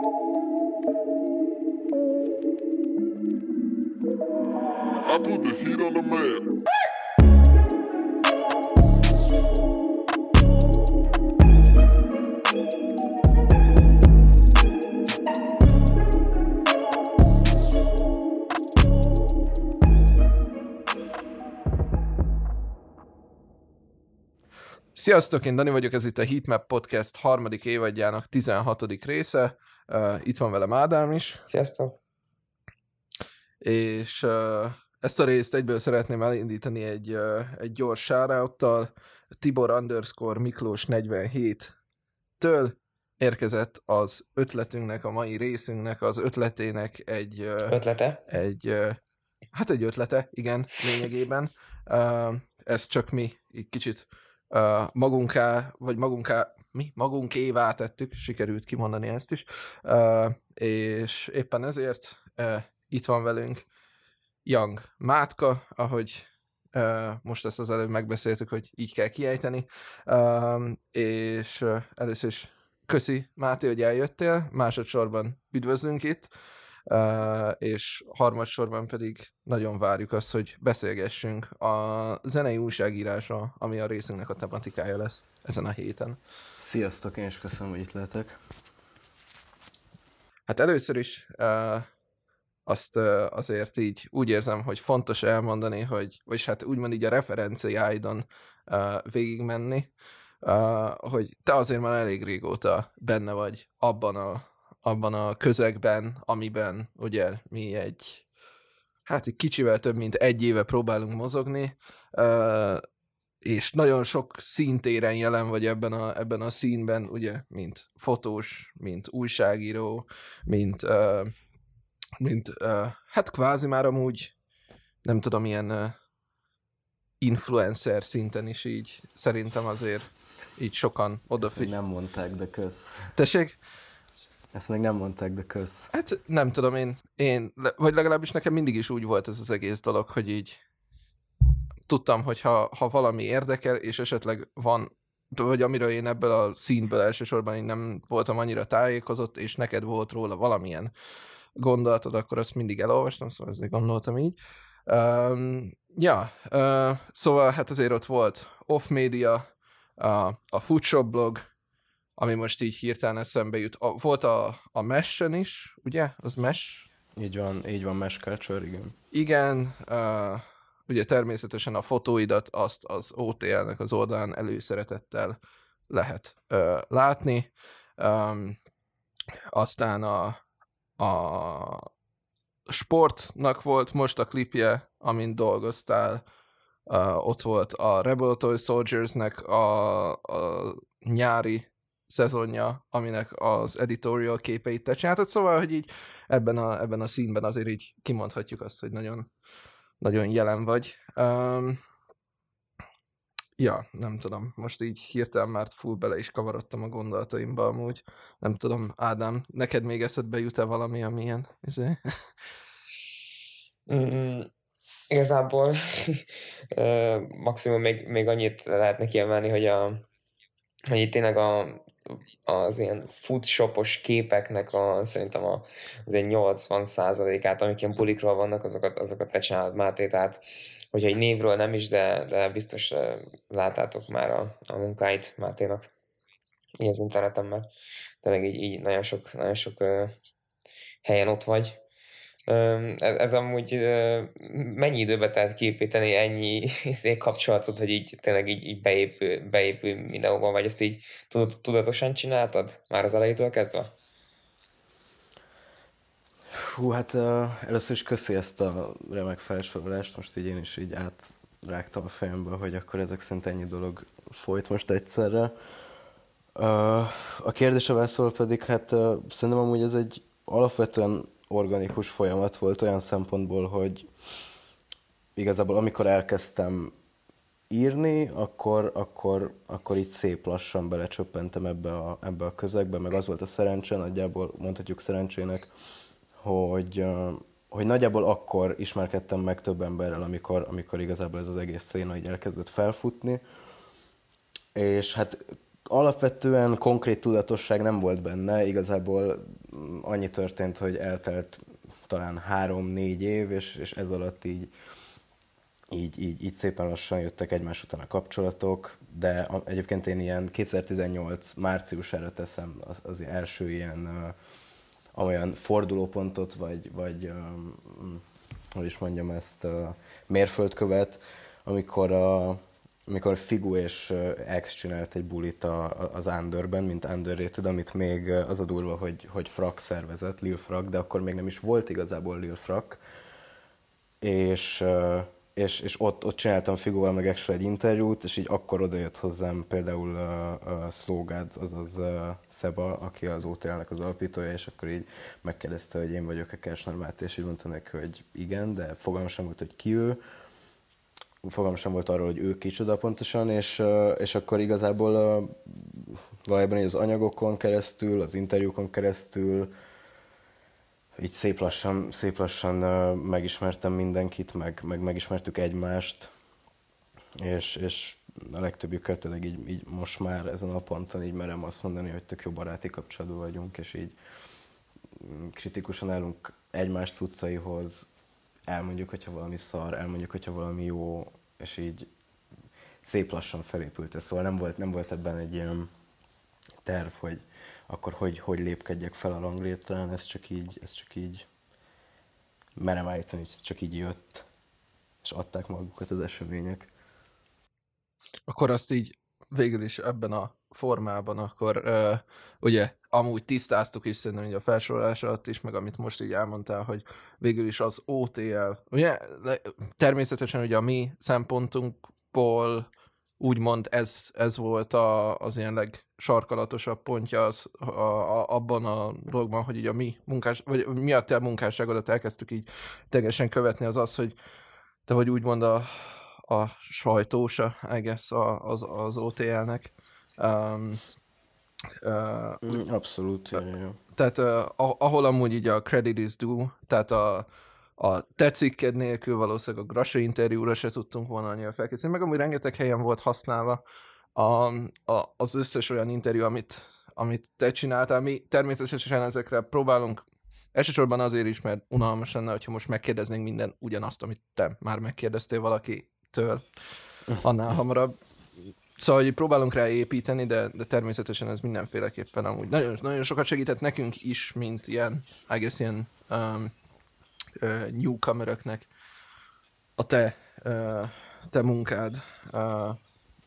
I put the heat on the man. Sziasztok, én Dani vagyok, ez itt a Heatmap Podcast harmadik évadjának 16. része. Uh, itt van velem Ádám is. Sziasztok! És uh, ezt a részt egyből szeretném elindítani egy, uh, egy gyors shoutouttal. Tibor underscore Miklós 47-től érkezett az ötletünknek, a mai részünknek, az ötletének egy... Uh, Ötlete? Egy, uh, hát egy ötlete, igen, lényegében. Uh, ez csak mi így kicsit magunká, vagy magunká, mi? Magunkévá tettük, sikerült kimondani ezt is, és éppen ezért itt van velünk Young Mátka, ahogy most ezt az előbb megbeszéltük, hogy így kell kiejteni, és először is köszi Máté, hogy eljöttél, másodszorban üdvözlünk itt, és harmadsorban pedig nagyon várjuk azt, hogy beszélgessünk a zenei újságírása, ami a részünknek a tematikája lesz ezen a héten. Sziasztok, én is köszönöm, hogy itt lehetek. Hát először is azt azért így úgy érzem, hogy fontos elmondani, hogy, vagyis hát úgymond így a referenciáidon végigmenni, hogy te azért már elég régóta benne vagy abban a abban a közegben, amiben ugye mi egy, hát egy kicsivel több mint egy éve próbálunk mozogni, és nagyon sok színtéren jelen vagy ebben a, ebben a színben, ugye, mint fotós, mint újságíró, mint, mint hát kvázi már amúgy, nem tudom, ilyen influencer szinten is így szerintem azért így sokan odafigyelnek. Nem mondták, de kösz. Tessék? Ezt még nem mondták, de kösz. Hát nem tudom, én, én, vagy legalábbis nekem mindig is úgy volt ez az egész dolog, hogy így tudtam, hogy ha, ha valami érdekel, és esetleg van, vagy amiről én ebből a színből elsősorban én nem voltam annyira tájékozott, és neked volt róla valamilyen gondolatod, akkor azt mindig elolvastam, szóval ezért gondoltam így. Um, ja, uh, szóval hát azért ott volt Off Media, uh, a Foodshop blog, ami most így hirtelen eszembe jut. A, volt a, a mesh is, ugye? Az Mesh? Így van, így van, Mesh Culture, igen. Igen, uh, ugye természetesen a fotóidat azt az OTL-nek az oldalán előszeretettel lehet uh, látni. Um, aztán a, a sportnak volt most a klipje, amin dolgoztál, uh, ott volt a Rebel Toy Soldiers-nek a, a nyári szezonja, aminek az editorial képeit te csináltad, szóval, hogy így ebben a, ebben a színben azért így kimondhatjuk azt, hogy nagyon, nagyon jelen vagy. Um, ja, nem tudom, most így hirtelen már full bele is kavarodtam a gondolataimba amúgy. Nem tudom, Ádám, neked még eszedbe jut-e valami, amilyen izé? Mm, igazából maximum még, még annyit lehetne kiemelni, hogy a hogy itt tényleg a az ilyen foodshopos képeknek a, szerintem a, az egy 80 át amik ilyen bulikról vannak, azokat, azokat te csinálod, Máté, tehát hogyha egy névről nem is, de, de biztos láttátok már a, a munkáit Máténak. Így az interneten, mert tényleg így, így nagyon sok, nagyon sok uh, helyen ott vagy, ez, ez amúgy mennyi időbe telt képíteni ennyi szép kapcsolatot, hogy így tényleg így, így beépül, beépül mindenhova, vagy ezt így tudatosan csináltad már az elejétől kezdve? Hú, hát uh, először is köszi ezt a remek felsorolást, most így én is így átrágtam a fejemből, hogy akkor ezek szerint ennyi dolog folyt most egyszerre. Uh, a kérdésevel szól pedig, hát uh, szerintem amúgy ez egy alapvetően organikus folyamat volt olyan szempontból, hogy igazából amikor elkezdtem írni, akkor, akkor, akkor így szép lassan belecsöppentem ebbe a, ebbe a közegbe, meg az volt a szerencse, nagyjából mondhatjuk szerencsének, hogy, hogy nagyjából akkor ismerkedtem meg több emberrel, amikor, amikor igazából ez az egész széna így elkezdett felfutni. És hát alapvetően konkrét tudatosság nem volt benne, igazából mm, annyi történt, hogy eltelt talán három-négy év, és, és ez alatt így, így, így, így szépen lassan jöttek egymás után a kapcsolatok, de egyébként én ilyen 2018 márciusára teszem az, az első ilyen uh, olyan fordulópontot, vagy, vagy um, hogy is mondjam ezt, uh, mérföldkövet, amikor a, amikor Figu és X csinált egy bulit a, az Underben, mint Underrated, amit még az a durva, hogy, hogy Frak szervezett, Lil Frak, de akkor még nem is volt igazából Lil Frak, és, és, és ott, ott csináltam Figuval meg Extra egy interjút, és így akkor odajött hozzám például a, a Szlógád, azaz a Szeba, aki az OTL-nek az alapítója, és akkor így megkérdezte, hogy én vagyok-e Kersner Máté, és így mondtam neki, hogy igen, de fogalmam sem volt, hogy ki ő, fogalmam sem volt arról, hogy ő kicsoda pontosan, és, és akkor igazából valójában az anyagokon keresztül, az interjúkon keresztül, így szép lassan, szép lassan megismertem mindenkit, meg, meg megismertük egymást, és, és a legtöbbjükkel tényleg így, így most már ezen a ponton így merem azt mondani, hogy tök jó baráti kapcsolatban vagyunk, és így mm, kritikusan állunk egymás cuccaihoz, elmondjuk, hogyha valami szar, elmondjuk, hogyha valami jó, és így szép lassan felépült ez. Szóval nem volt, nem volt ebben egy ilyen terv, hogy akkor hogy, hogy lépkedjek fel a ranglétrán, ez csak így, ez csak így merem állítani, ez csak így jött, és adták magukat az események. Akkor azt így végül is ebben a formában, akkor uh, ugye amúgy tisztáztuk is szerintem a felsorolás alatt is, meg amit most így elmondtál, hogy végül is az OTL, ugye természetesen ugye a mi szempontunkból úgymond ez, ez volt a, az ilyen legsarkalatosabb pontja az, a, a, abban a dologban, hogy így a mi munkás, vagy mi a te munkásságodat elkezdtük így tegesen követni, az az, hogy te vagy úgymond a, a sajtósa, I guess, az, az OTL-nek. Um, uh, Abszolút, ja, ja. Tehát uh, ahol amúgy így a credit is due, tehát a, a te cikked nélkül valószínűleg a Grasa interjúra se tudtunk volna annyira felkészülni, meg amúgy rengeteg helyen volt használva a, a, az összes olyan interjú, amit, amit te csináltál. Mi természetesen ezekre próbálunk elsősorban azért is, mert unalmas lenne, hogyha most megkérdeznénk minden ugyanazt, amit te már megkérdeztél valakitől annál hamarabb. Szóval, hogy próbálunk rá építeni, de, de természetesen ez mindenféleképpen amúgy nagyon, nagyon sokat segített nekünk is, mint ilyen, I guess, ilyen um, uh, newcomeröknek a te, uh, te munkád uh,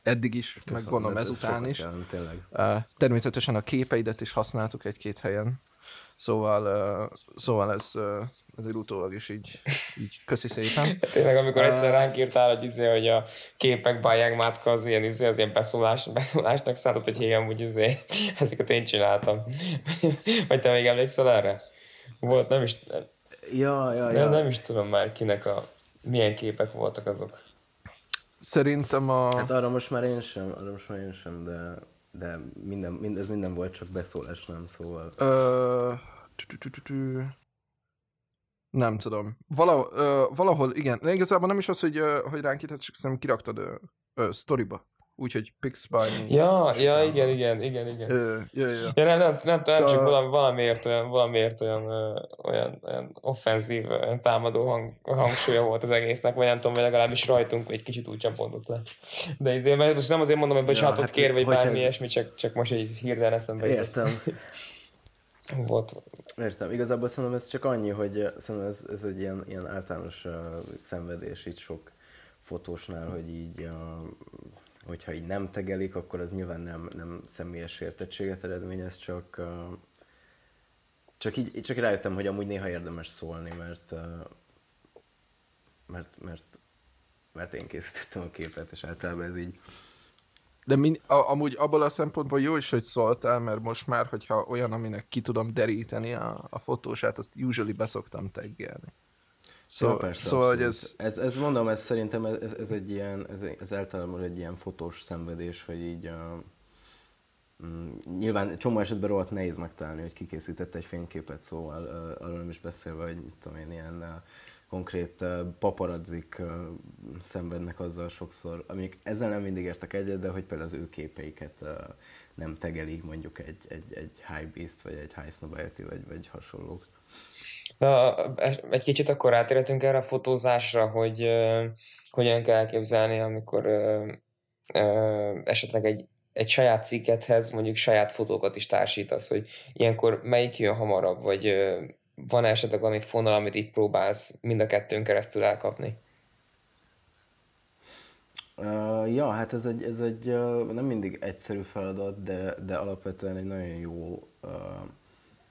eddig is, Köszönöm, meg gondolom ez ezután is. Jelen, uh, természetesen a képeidet is használtuk egy-két helyen. Szóval, uh, szóval ez, uh, egy utólag is így, így köszi szépen. Tényleg, amikor egyszer ránk írtál, hogy, izé, hogy a képek báják mátka az ilyen, izé, az ilyen beszólás, beszólásnak szálltott, hogy igen, úgy izé, ezeket én csináltam. Vagy te még emlékszel erre? Volt, nem is, Ja, ja, ja. Nem, nem is tudom már kinek a... Milyen képek voltak azok. Szerintem a... Hát arra most már én sem, arra most már én sem, de, de minden, mind, ez minden volt, csak beszólás nem, szóval... Ö... Nem tudom. Valahol, ö, valahol igen. De igazából nem is az, hogy, hogy ránk itt, csak szerintem kiraktad ö, ö, storyba úgyhogy Pix by. Ja, ja, igen, igen, igen, igen. Ö, ja, ja. ja, nem, nem, nem, nem szóval... csak valami, valamiért olyan, valamiért olyan, olyan, olyan offenzív, olyan támadó hang, hangsúlya volt az egésznek, vagy nem tudom, vagy legalábbis rajtunk egy kicsit úgy csapódott le. De ezért, mert most nem azért mondom, hogy bocsánatot ja, hát, kér, vagy bármi ez... ilyesmi, csak, csak most egy hirtelen eszembe Értem. Volt. Értem. Igazából szerintem ez csak annyi, hogy szerintem ez, ez egy ilyen, ilyen általános uh, szenvedés itt sok fotósnál, hogy így uh, hogyha így nem tegelik, akkor az nyilván nem, nem személyes értettséget eredményez, csak, csak így csak rájöttem, hogy amúgy néha érdemes szólni, mert, mert, mert, mert én készítettem a képet, és általában ez így de min, a, amúgy abból a szempontból jó is, hogy szóltál, mert most már, hogyha olyan, aminek ki tudom deríteni a, a fotósát, azt usually beszoktam teggelni. Szóval, ja, persze, szóval hogy ez... ez... Ez mondom, ez szerintem ez, ez egy ilyen, ez, ez általában egy ilyen fotós szenvedés, hogy így uh, mm, nyilván csomó esetben rohadt nehéz megtalálni, hogy kikészített egy fényképet, szóval uh, arról nem is beszélve, hogy mit tudom én, ilyen uh, konkrét paparazzik szenvednek azzal sokszor, amik ezzel nem mindig értek egyet, de hogy például az ő képeiket nem tegeli mondjuk egy, egy, egy high beast, vagy egy high snobiety, vagy, vagy hasonlók. Na, egy kicsit akkor átérhetünk erre a fotózásra, hogy uh, hogyan kell elképzelni, amikor esetleg egy, egy saját cikkethez mondjuk saját fotókat is társítasz, hogy ilyenkor melyik jön hamarabb, vagy van esetleg valami fonal, amit így próbálsz mind a kettőn keresztül elkapni? Uh, ja, hát ez egy, ez egy uh, nem mindig egyszerű feladat, de, de alapvetően egy nagyon jó, uh,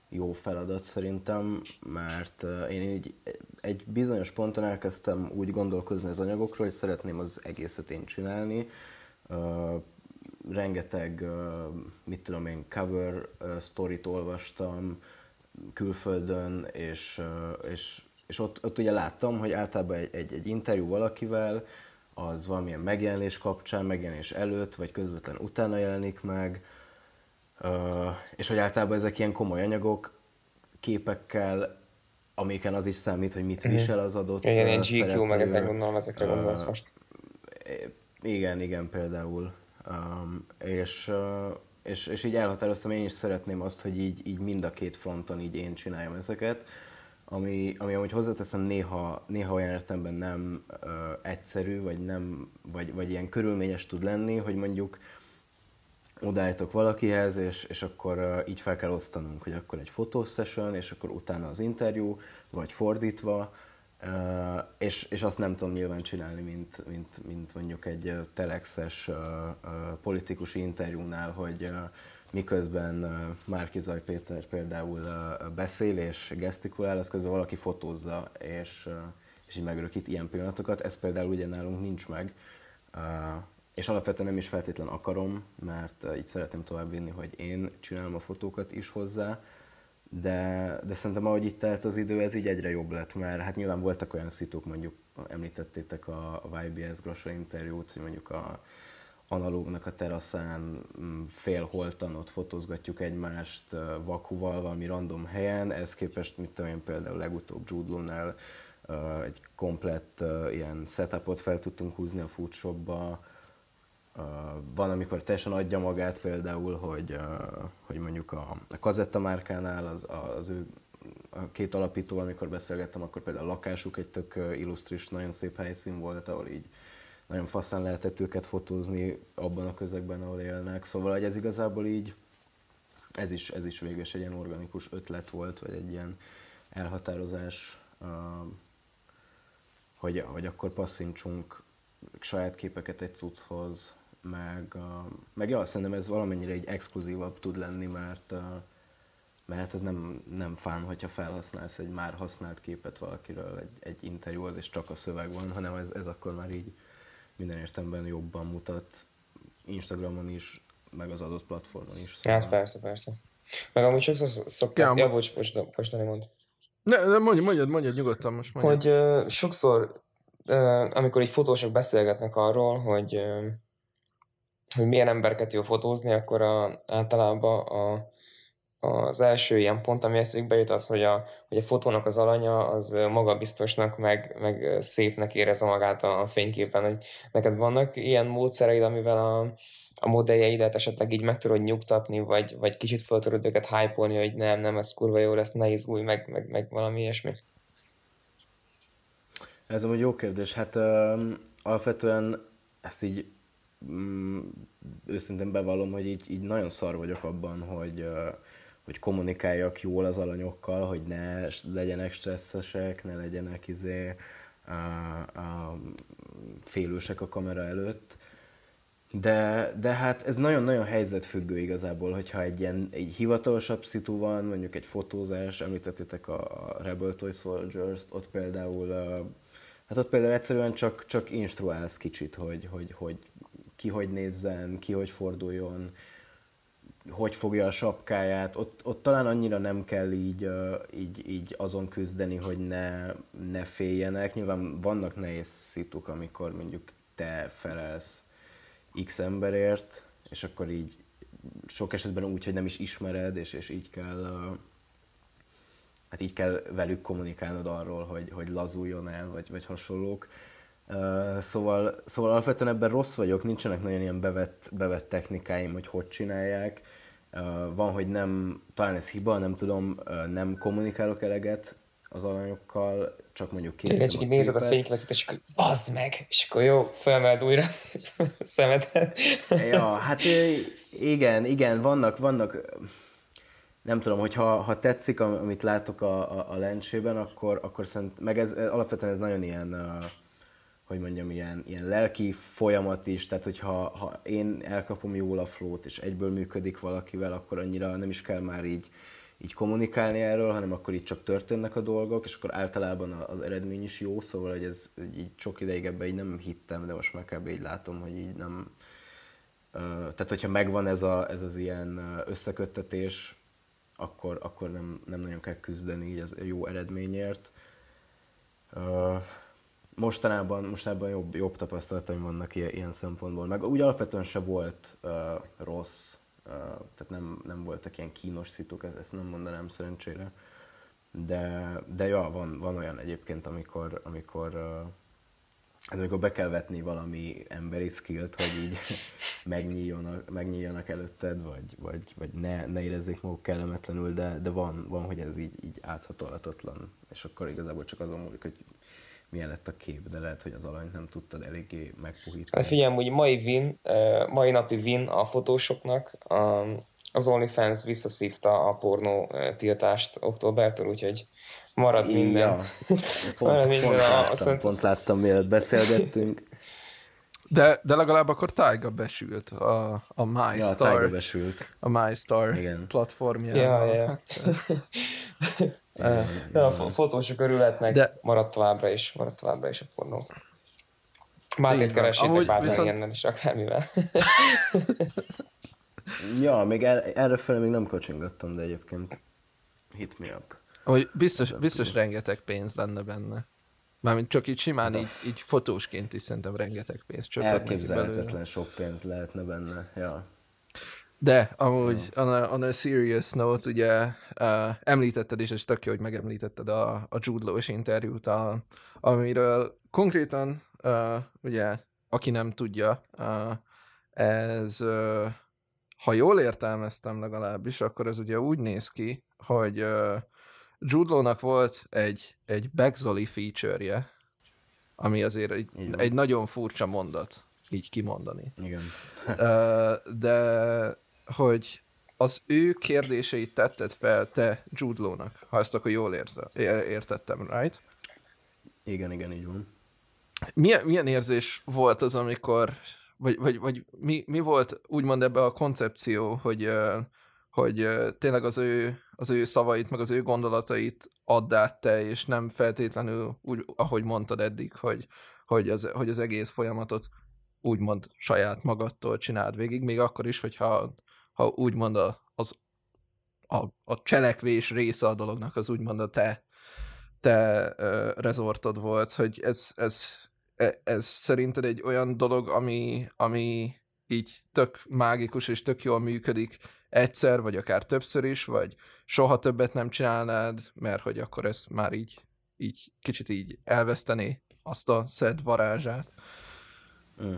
jó feladat szerintem, mert uh, én így egy bizonyos ponton elkezdtem úgy gondolkozni az anyagokról, hogy szeretném az egészet én csinálni. Uh, rengeteg, uh, mit tudom én, cover uh, storyt olvastam külföldön, és, és, és ott, ott ugye láttam, hogy általában egy, egy, egy interjú valakivel, az valamilyen megjelenés kapcsán, megjelenés előtt, vagy közvetlen utána jelenik meg, és hogy általában ezek ilyen komoly anyagok, képekkel, amiken az is számít, hogy mit mhm. visel az adott Igen, ilyen GQ, meg ezek gondolom, ezekre gondolsz most. Igen, igen, például. Um, és, és, és így elhatároztam, én is szeretném azt, hogy így, így mind a két fronton így én csináljam ezeket ami, ami amúgy hozzáteszem néha, néha olyan értelemben nem ö, egyszerű, vagy, nem, vagy, vagy ilyen körülményes tud lenni, hogy mondjuk odállítok valakihez, és, és akkor uh, így fel kell osztanunk, hogy akkor egy fotosession, és akkor utána az interjú, vagy fordítva, uh, és, és azt nem tudom nyilván csinálni, mint, mint, mint mondjuk egy telexes uh, uh, politikusi interjúnál, hogy uh, miközben Márki Zaj Péter például beszél és gesztikulál, az közben valaki fotózza, és, és így megörökít ilyen pillanatokat. Ez például ugye nálunk nincs meg, és alapvetően nem is feltétlen akarom, mert így szeretném továbbvinni, hogy én csinálom a fotókat is hozzá, de, de szerintem ahogy itt telt az idő, ez így egyre jobb lett, mert hát nyilván voltak olyan szituk, mondjuk említettétek a, a YBS Grosra interjút, hogy mondjuk a, analógnak a teraszán mm, félholtan ott fotózgatjuk egymást vakuval valami random helyen, ez képest, mit tudom én például legutóbb Jude egy komplett ilyen setupot fel tudtunk húzni a foodshopba, van, amikor teljesen adja magát például, hogy, hogy mondjuk a, a kazetta márkánál az, az ő a két alapító, amikor beszélgettem, akkor például a lakásuk egy tök illusztris, nagyon szép helyszín volt, ahol így nagyon faszán lehetett őket fotózni abban a közegben, ahol élnek. Szóval hogy ez igazából így, ez is, ez is végül egy ilyen organikus ötlet volt, vagy egy ilyen elhatározás, hogy, hogy akkor passzintsunk saját képeket egy cucchoz, meg, meg ja, szerintem ez valamennyire egy exkluzívabb tud lenni, mert, mert ez nem, nem fán, hogyha felhasználsz egy már használt képet valakiről egy, egy interjúhoz, és csak a szöveg van, hanem ez, ez akkor már így minden értemben jobban mutat Instagramon is, meg az adott platformon is. Szóval... Hát persze, persze. Meg amúgy sokszor szokták... Ja, ja bocs, bocs, bocs, nem mond. Ne, ne, mondj, mondjad, mondjad nyugodtan most. Mondjad. Hogy uh, sokszor, uh, amikor így fotósok beszélgetnek arról, hogy, uh, hogy milyen emberket jó fotózni, akkor a, általában a, az első ilyen pont, ami eszükbe jut, az, hogy a, hogy a fotónak az alanya az magabiztosnak, meg, meg szépnek érezze magát a fényképen, hogy neked vannak ilyen módszereid, amivel a, a modelljeidet esetleg így meg tudod nyugtatni, vagy, vagy kicsit fel tudod őket hype hogy nem, nem, ez kurva jó lesz, ne izgulj, meg, meg, meg valami ilyesmi. Ez egy jó kérdés. Hát um, alapvetően ezt így um, őszintén bevallom, hogy így, így nagyon szar vagyok abban, hogy hogy kommunikáljak jól az alanyokkal, hogy ne legyenek stresszesek, ne legyenek izé, a, a, félősek a kamera előtt. De, de hát ez nagyon-nagyon helyzetfüggő igazából, hogyha egy ilyen egy hivatalosabb szitu van, mondjuk egy fotózás, említettétek a Rebel Toy Soldiers-t, ott például, hát ott például egyszerűen csak, csak instruálsz kicsit, hogy, hogy, hogy ki hogy nézzen, ki hogy forduljon, hogy fogja a sapkáját, ott, ott talán annyira nem kell így, így, így azon küzdeni, hogy ne, ne féljenek. Nyilván vannak nehéz szituk, amikor mondjuk te felelsz x emberért, és akkor így sok esetben úgy, hogy nem is ismered, és, és így kell hát így kell velük kommunikálnod arról, hogy, hogy lazuljon el, vagy, vagy hasonlók. Uh, szóval, szóval alapvetően ebben rossz vagyok, nincsenek nagyon ilyen bevett, bevett technikáim, hogy hogy csinálják. Uh, van, hogy nem, talán ez hiba, nem tudom, uh, nem kommunikálok eleget az alanyokkal, csak mondjuk készítem Igen, csak így nézed a fényképezet, és akkor bazd meg, és akkor jó, felemeld újra a szemetet. ja, hát igen, igen, vannak, vannak, nem tudom, hogy ha, ha tetszik, amit látok a, a, a lencsében, akkor, akkor szerint, meg ez, alapvetően ez nagyon ilyen, uh, hogy mondjam, ilyen, ilyen lelki folyamat is, tehát hogyha ha én elkapom jól a flót, és egyből működik valakivel, akkor annyira nem is kell már így, így kommunikálni erről, hanem akkor itt csak történnek a dolgok, és akkor általában az eredmény is jó, szóval hogy ez így sok ideig ebben így nem hittem, de most már kb. így látom, hogy így nem... Tehát, hogyha megvan ez, a, ez az ilyen összeköttetés, akkor, akkor nem, nem nagyon kell küzdeni így az jó eredményért. Mostanában, mostanában jobb, jobb tapasztalataim vannak ilyen, ilyen szempontból, meg úgy alapvetően se volt uh, rossz tehát nem, nem voltak ilyen kínos szituk, ezt nem mondanám szerencsére. De, de ja, van, van olyan egyébként, amikor, amikor, hát amikor be kell vetni valami emberi skillt, hogy így megnyíljanak, megnyíljanak előtted, vagy, vagy, vagy ne, ne érezzék maguk kellemetlenül, de, de van, van, hogy ez így, így áthatolhatatlan, és akkor igazából csak azon múlik, hogy milyen lett a kép, de lehet, hogy az alanyt nem tudtad eléggé megpuhítani. Hát figyelj, hogy mai win, mai napi win a fotósoknak, az OnlyFans visszaszívta a pornó tiltást októbertől, úgyhogy marad minden. Ja. Pont, marad minden. Pont, a, láttam, szent... pont láttam, mielőtt beszélgettünk. De, de legalább akkor Taiga besült a, a MyStar. Ja, besült. A MyStar Igen. platformjára. Ja, ja. De a fotósok örületnek De... maradt továbbra is, maradt továbbra is a pornó. Márkét keresétek bátran viszont... ilyennel is, akármivel. ja, még el, erre fel még nem kocsingattam, de egyébként hit me up. Hogy biztos, biztos rengeteg pénz lenne benne. Mármint csak így simán, így, így fotósként is szerintem rengeteg pénz csak Elképzelhetetlen sok pénz lehetne benne, ja. De amúgy on a, on a serious note, ugye uh, említetted is, és tök jó, hogy megemlítetted a, a Jude Law-s interjút, a, amiről konkrétan, uh, ugye, aki nem tudja, uh, ez, uh, ha jól értelmeztem legalábbis, akkor ez ugye úgy néz ki, hogy uh, Jude Law-nak volt egy, egy Backzoli feature-je, ami azért egy, egy nagyon furcsa mondat így kimondani. Igen. de hogy az ő kérdéseit tetted fel te Jude Law-nak, ha ezt akkor jól érze, értettem, right? Igen, igen, így van. Milyen, milyen érzés volt az, amikor, vagy, vagy, vagy mi, mi volt úgymond ebbe a koncepció, hogy, hogy tényleg az ő, az ő szavait, meg az ő gondolatait add át te, és nem feltétlenül úgy, ahogy mondtad eddig, hogy, hogy, az, hogy az egész folyamatot úgymond saját magadtól csináld végig, még akkor is, hogyha ha úgymond a, az, a, a cselekvés része a dolognak az úgymond a te, te uh, rezortod volt, hogy ez, ez, ez, ez szerinted egy olyan dolog, ami, ami így tök mágikus és tök jól működik egyszer, vagy akár többször is, vagy soha többet nem csinálnád, mert hogy akkor ez már így, így kicsit így elvesztené azt a szed varázsát. Mm.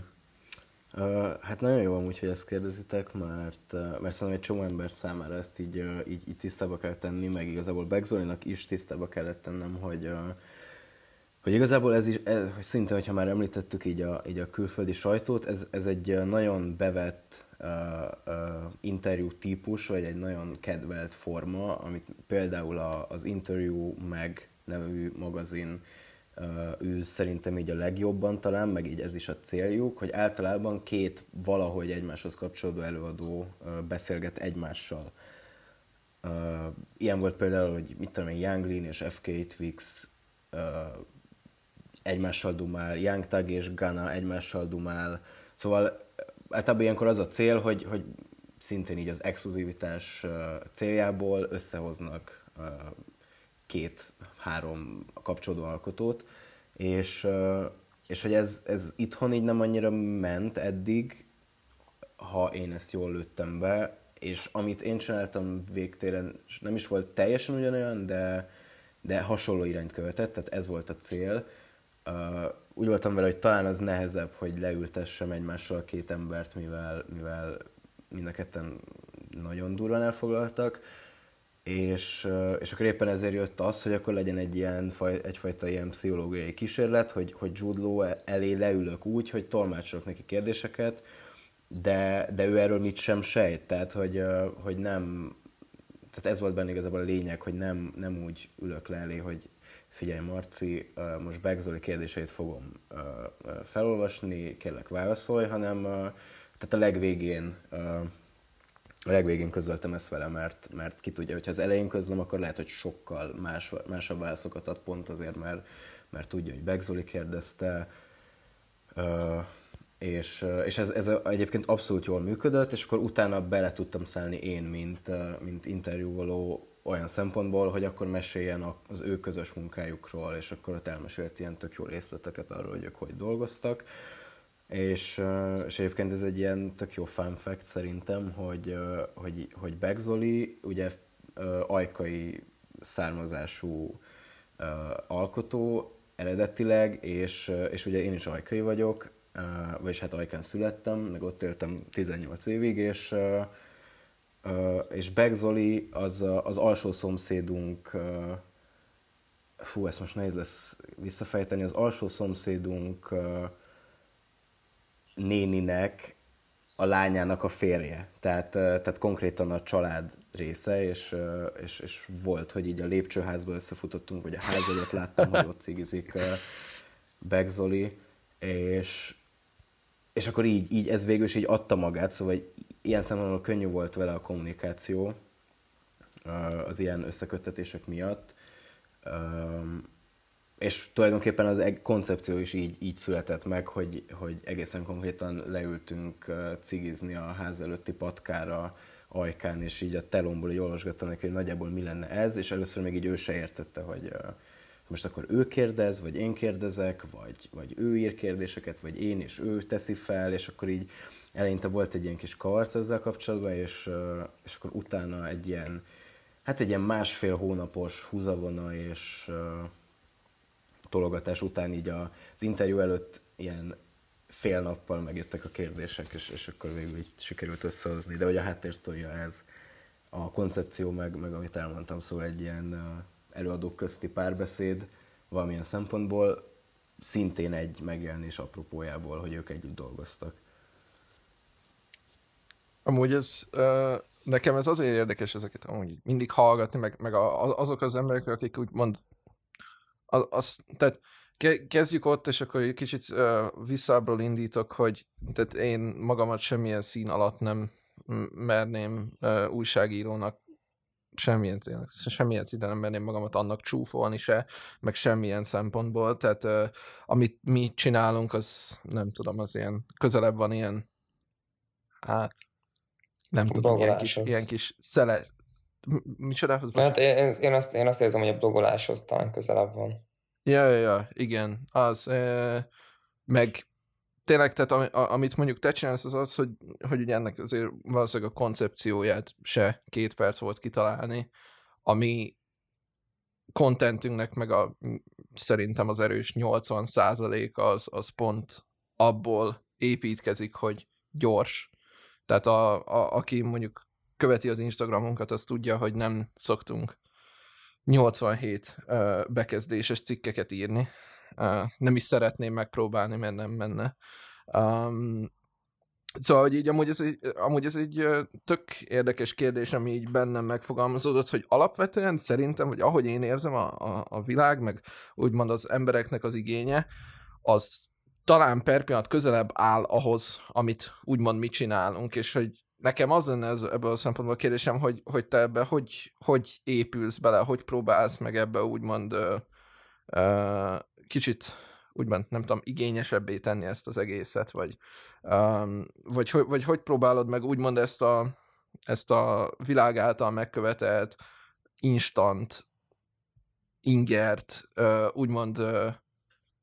Hát nagyon jó amúgy, hogy ezt kérdezitek, mert, mert szerintem egy csomó ember számára ezt így, így, így tisztába kell tenni, meg igazából Begzolinak is tisztába kellett tennem, hogy, hogy igazából ez is, ez, hogy szinte, hogyha már említettük így a, így a külföldi sajtót, ez, ez egy nagyon bevett uh, uh, interjú típus, vagy egy nagyon kedvelt forma, amit például a, az Interview meg nevű magazin ő szerintem így a legjobban talán, meg így ez is a céljuk, hogy általában két valahogy egymáshoz kapcsolódó előadó beszélget egymással. Ilyen volt például, hogy mit tudom én, Young Lean és FK Twix egymással dumál, Young Tag és Gana egymással dumál. Szóval általában ilyenkor az a cél, hogy, hogy szintén így az exkluzivitás céljából összehoznak két-három kapcsolódó alkotót, és, és hogy ez, ez itthon így nem annyira ment eddig, ha én ezt jól lőttem be, és amit én csináltam végtéren, nem is volt teljesen ugyanolyan, de, de hasonló irányt követett, tehát ez volt a cél, uh, úgy voltam vele, hogy talán az nehezebb, hogy leültessem egymással két embert, mivel, mivel mind a ketten nagyon durván elfoglaltak, és, és akkor éppen ezért jött az, hogy akkor legyen egy ilyen, egyfajta ilyen pszichológiai kísérlet, hogy, hogy Jude Law elé leülök úgy, hogy tolmácsolok neki kérdéseket, de, de ő erről mit sem sejt, tehát hogy, hogy nem, tehát ez volt benne igazából a lényeg, hogy nem, nem úgy ülök le elé, hogy figyelj Marci, most Begzoli kérdéseit fogom felolvasni, kérlek válaszolj, hanem tehát a legvégén a legvégén közöltem ezt vele, mert, mert ki tudja, hogyha az elején közlöm, akkor lehet, hogy sokkal más, másabb válaszokat ad pont azért, mert, mert tudja, hogy Begzoli kérdezte, és, és ez, ez egyébként abszolút jól működött, és akkor utána bele tudtam szállni én, mint, mint interjúvoló olyan szempontból, hogy akkor meséljen az ő közös munkájukról, és akkor ott elmesélt ilyen tök jó részleteket arról, hogy ők hogy dolgoztak. És, és egyébként ez egy ilyen tök jó fun fact szerintem, hogy, hogy, hogy Begzoli ugye ajkai származású alkotó eredetileg, és, és ugye én is ajkai vagyok, vagyis hát ajkán születtem, meg ott éltem 18 évig, és, és Begzoli az az alsó szomszédunk, fú, ezt most nehéz lesz visszafejteni, az alsó szomszédunk néninek a lányának a férje. Tehát, tehát konkrétan a család része, és, és, és volt, hogy így a lépcsőházba összefutottunk, vagy a ház előtt láttam, hogy ott cigizik Begzoli, és, és akkor így, így ez végül is így adta magát, szóval ilyen szempontból könnyű volt vele a kommunikáció az ilyen összeköttetések miatt és tulajdonképpen az koncepció is így, így született meg, hogy, hogy egészen konkrétan leültünk cigizni a ház előtti patkára, ajkán, és így a telomból így olvasgattam neki, hogy nagyjából mi lenne ez, és először még így ő se értette, hogy most akkor ő kérdez, vagy én kérdezek, vagy, vagy ő ír kérdéseket, vagy én és ő teszi fel, és akkor így eleinte volt egy ilyen kis karc ezzel kapcsolatban, és, és akkor utána egy ilyen, hát egy ilyen másfél hónapos húzavona, és tologatás után így az interjú előtt ilyen fél nappal megjöttek a kérdések, és, és akkor végül így sikerült összehozni. De hogy a háttérsztoria ez, a koncepció, meg, meg amit elmondtam, szóval egy ilyen előadók közti párbeszéd valamilyen szempontból, szintén egy megjelenés apropójából, hogy ők együtt dolgoztak. Amúgy ez, nekem ez azért érdekes ezeket amúgy mindig hallgatni, meg, meg a, azok az emberek, akik úgy mond, az, az, tehát kezdjük ott, és akkor egy kicsit uh, visszábbról indítok, hogy tehát én magamat semmilyen szín alatt nem merném uh, újságírónak semmilyen, semmilyen szinten nem merném magamat annak csúfolni se, meg semmilyen szempontból, tehát uh, amit mi csinálunk, az nem tudom, az ilyen közelebb van ilyen, hát nem tudom, ilyen kis, ilyen kis szele, Micsoda? Hát én, én, azt, én azt érzem, hogy a blogoláshoz talán közelebb van. Ja, ja, ja igen. Az, e, meg tényleg, tehát ami, amit mondjuk te csinálsz, az az, hogy, hogy ugye ennek azért valószínűleg a koncepcióját se két perc volt kitalálni, ami kontentünknek meg a, szerintem az erős 80 az, az pont abból építkezik, hogy gyors. Tehát a, a, aki mondjuk követi az Instagramunkat, az tudja, hogy nem szoktunk 87 uh, bekezdéses cikkeket írni. Uh, nem is szeretném megpróbálni, mert nem menne. Um, Szóval, hogy így amúgy ez egy, amúgy ez egy tök érdekes kérdés, ami így bennem megfogalmazódott, hogy alapvetően szerintem, hogy ahogy én érzem a, a, a világ, meg úgymond az embereknek az igénye, az talán per pillanat közelebb áll ahhoz, amit úgymond mi csinálunk, és hogy nekem az lenne ez, ebből a szempontból a kérdésem, hogy, hogy te ebbe hogy, hogy épülsz bele, hogy próbálsz meg ebbe úgymond ö, ö, kicsit úgymond, nem tudom, igényesebbé tenni ezt az egészet, vagy, um, vagy, vagy, vagy hogy próbálod meg úgymond ezt a, ezt a világ által megkövetelt instant ingert uh, úgymond uh,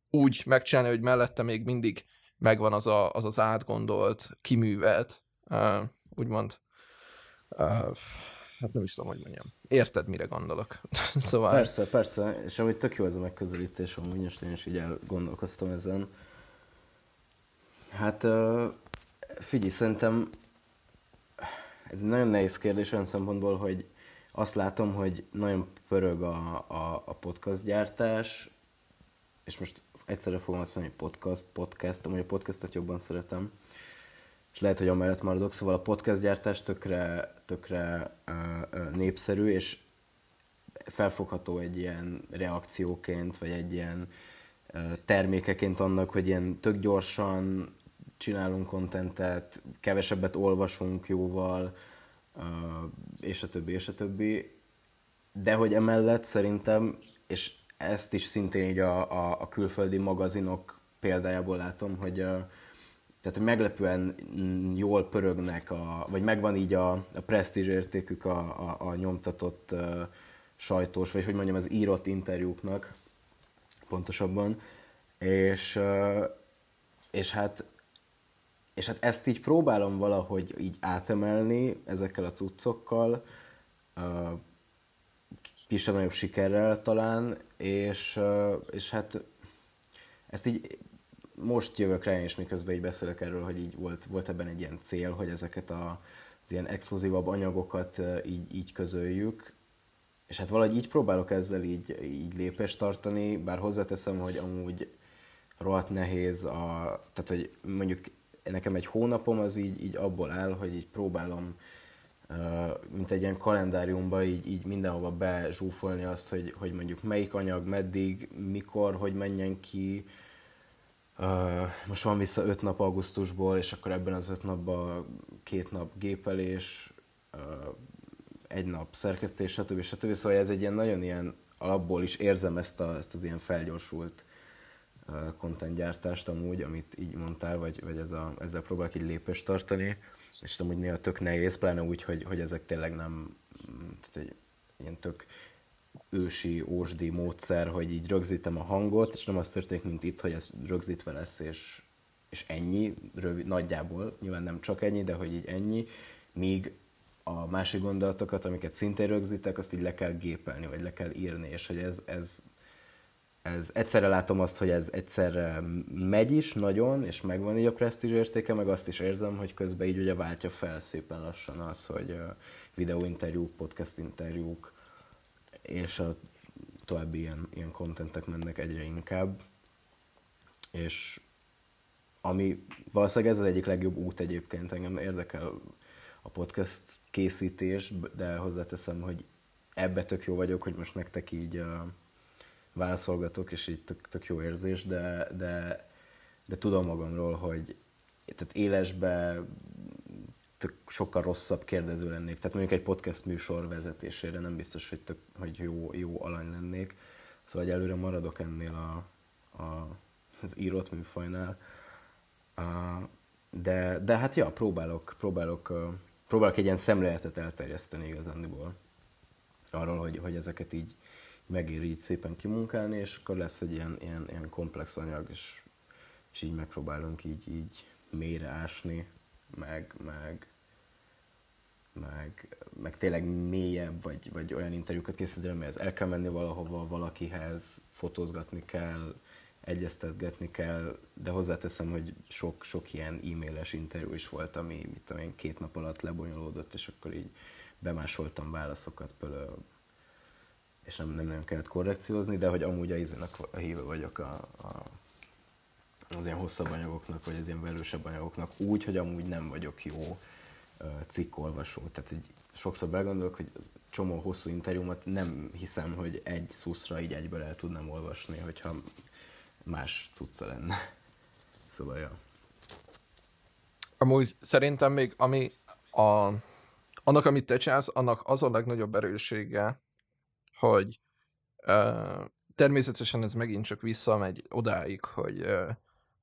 úgy megcsinálni, hogy mellette még mindig megvan az a, az, az átgondolt, kiművelt uh, úgymond uh, hát nem is tudom, hogy mondjam. Érted, mire gondolok. szóval... Persze, persze, és amúgy tök jó ez a megközelítés, amúgy most én is így elgondolkoztam ezen. Hát figyelj, szerintem ez egy nagyon nehéz kérdés olyan szempontból, hogy azt látom, hogy nagyon pörög a, a, a podcast gyártás, és most egyszerre fogom azt mondani, hogy podcast, podcast, amúgy a podcastet jobban szeretem, és lehet, hogy amellett maradok, szóval a podcast gyártás tökre, tökre uh, népszerű, és felfogható egy ilyen reakcióként, vagy egy ilyen uh, termékeként annak, hogy ilyen tök gyorsan csinálunk kontentet, kevesebbet olvasunk jóval, uh, és a többi, és a többi. De hogy emellett szerintem, és ezt is szintén így a, a, a külföldi magazinok példájából látom, hogy a, tehát meglepően jól pörögnek, a, vagy megvan így a, a presztízs értékük a, a, a nyomtatott uh, sajtós, vagy hogy mondjam, az írott interjúknak pontosabban. És, és hát és hát ezt így próbálom valahogy így átemelni ezekkel a cuccokkal, uh, kisebb-nagyobb sikerrel talán, és, és hát ezt így most jövök rá, és miközben így beszélek erről, hogy így volt, volt ebben egy ilyen cél, hogy ezeket a, az ilyen exkluzívabb anyagokat így, így közöljük, és hát valahogy így próbálok ezzel így, így lépést tartani, bár hozzáteszem, hogy amúgy rohadt nehéz, a, tehát hogy mondjuk nekem egy hónapom az így, így abból áll, hogy így próbálom mint egy ilyen kalendáriumba így, így mindenhova bezsúfolni azt, hogy, hogy mondjuk melyik anyag, meddig, mikor, hogy menjen ki, most van vissza öt nap augusztusból, és akkor ebben az öt napban két nap gépelés, egy nap szerkesztés, stb. stb. Szóval ez egy ilyen nagyon ilyen, alapból is érzem ezt, a, ezt az ilyen felgyorsult uh, content gyártást amúgy, amit így mondtál, vagy, vagy ez a, ezzel próbálok egy lépést tartani, és tudom, hogy néha tök nehéz, pláne úgy, hogy, hogy ezek tényleg nem, tehát egy ilyen tök ősi, ósdi módszer, hogy így rögzítem a hangot, és nem az történik, mint itt, hogy ez rögzítve lesz, és, és ennyi, rövid, nagyjából, nyilván nem csak ennyi, de hogy így ennyi, míg a másik gondolatokat, amiket szintén rögzítek, azt így le kell gépelni, vagy le kell írni, és hogy ez, ez, ez egyszerre látom azt, hogy ez egyszerre megy is nagyon, és megvan így a presztízs értéke, meg azt is érzem, hogy közben így ugye váltja fel szépen lassan az, hogy videóinterjúk, podcast interjúk, és a további ilyen, ilyen kontentek mennek egyre inkább. És ami valószínűleg ez az egyik legjobb út egyébként, engem érdekel a podcast készítés, de hozzáteszem, hogy ebbe tök jó vagyok, hogy most nektek így uh, válaszolgatok, és így tök, tök jó érzés, de, de, de tudom magamról, hogy tehát élesbe tök sokkal rosszabb kérdező lennék. Tehát mondjuk egy podcast műsor vezetésére nem biztos, hogy, tök, hogy jó, jó alany lennék. Szóval hogy előre maradok ennél a, a, az írott műfajnál. De, de hát ja, próbálok, próbálok, próbálok egy ilyen szemléletet elterjeszteni igazándiból. Arról, hogy, hogy ezeket így megéri így szépen kimunkálni, és akkor lesz egy ilyen, ilyen, ilyen komplex anyag, és, és így megpróbálunk így, így mélyre ásni, meg, meg, meg, meg tényleg mélyebb, vagy, vagy olyan interjúkat készíteni, amihez el kell menni valahova, valakihez, fotózgatni kell, egyeztetgetni kell, de hozzáteszem, hogy sok, sok ilyen e-mailes interjú is volt, ami mit tudom én, két nap alatt lebonyolódott, és akkor így bemásoltam válaszokat pölő, és nem, nem nagyon kellett korrekciózni, de hogy amúgy a izének a híve vagyok a, a, az ilyen hosszabb anyagoknak, vagy az ilyen velősebb anyagoknak úgy, hogy amúgy nem vagyok jó cikkolvasó. Tehát egy, sokszor belegondolok, hogy csomó hosszú interjúmat nem hiszem, hogy egy szuszra így egyből el tudnám olvasni, hogyha más cucca lenne. Szóval, ja. Amúgy szerintem még ami a, annak, amit te csinálsz, annak az a legnagyobb erőssége, hogy uh, természetesen ez megint csak visszamegy odáig, hogy uh,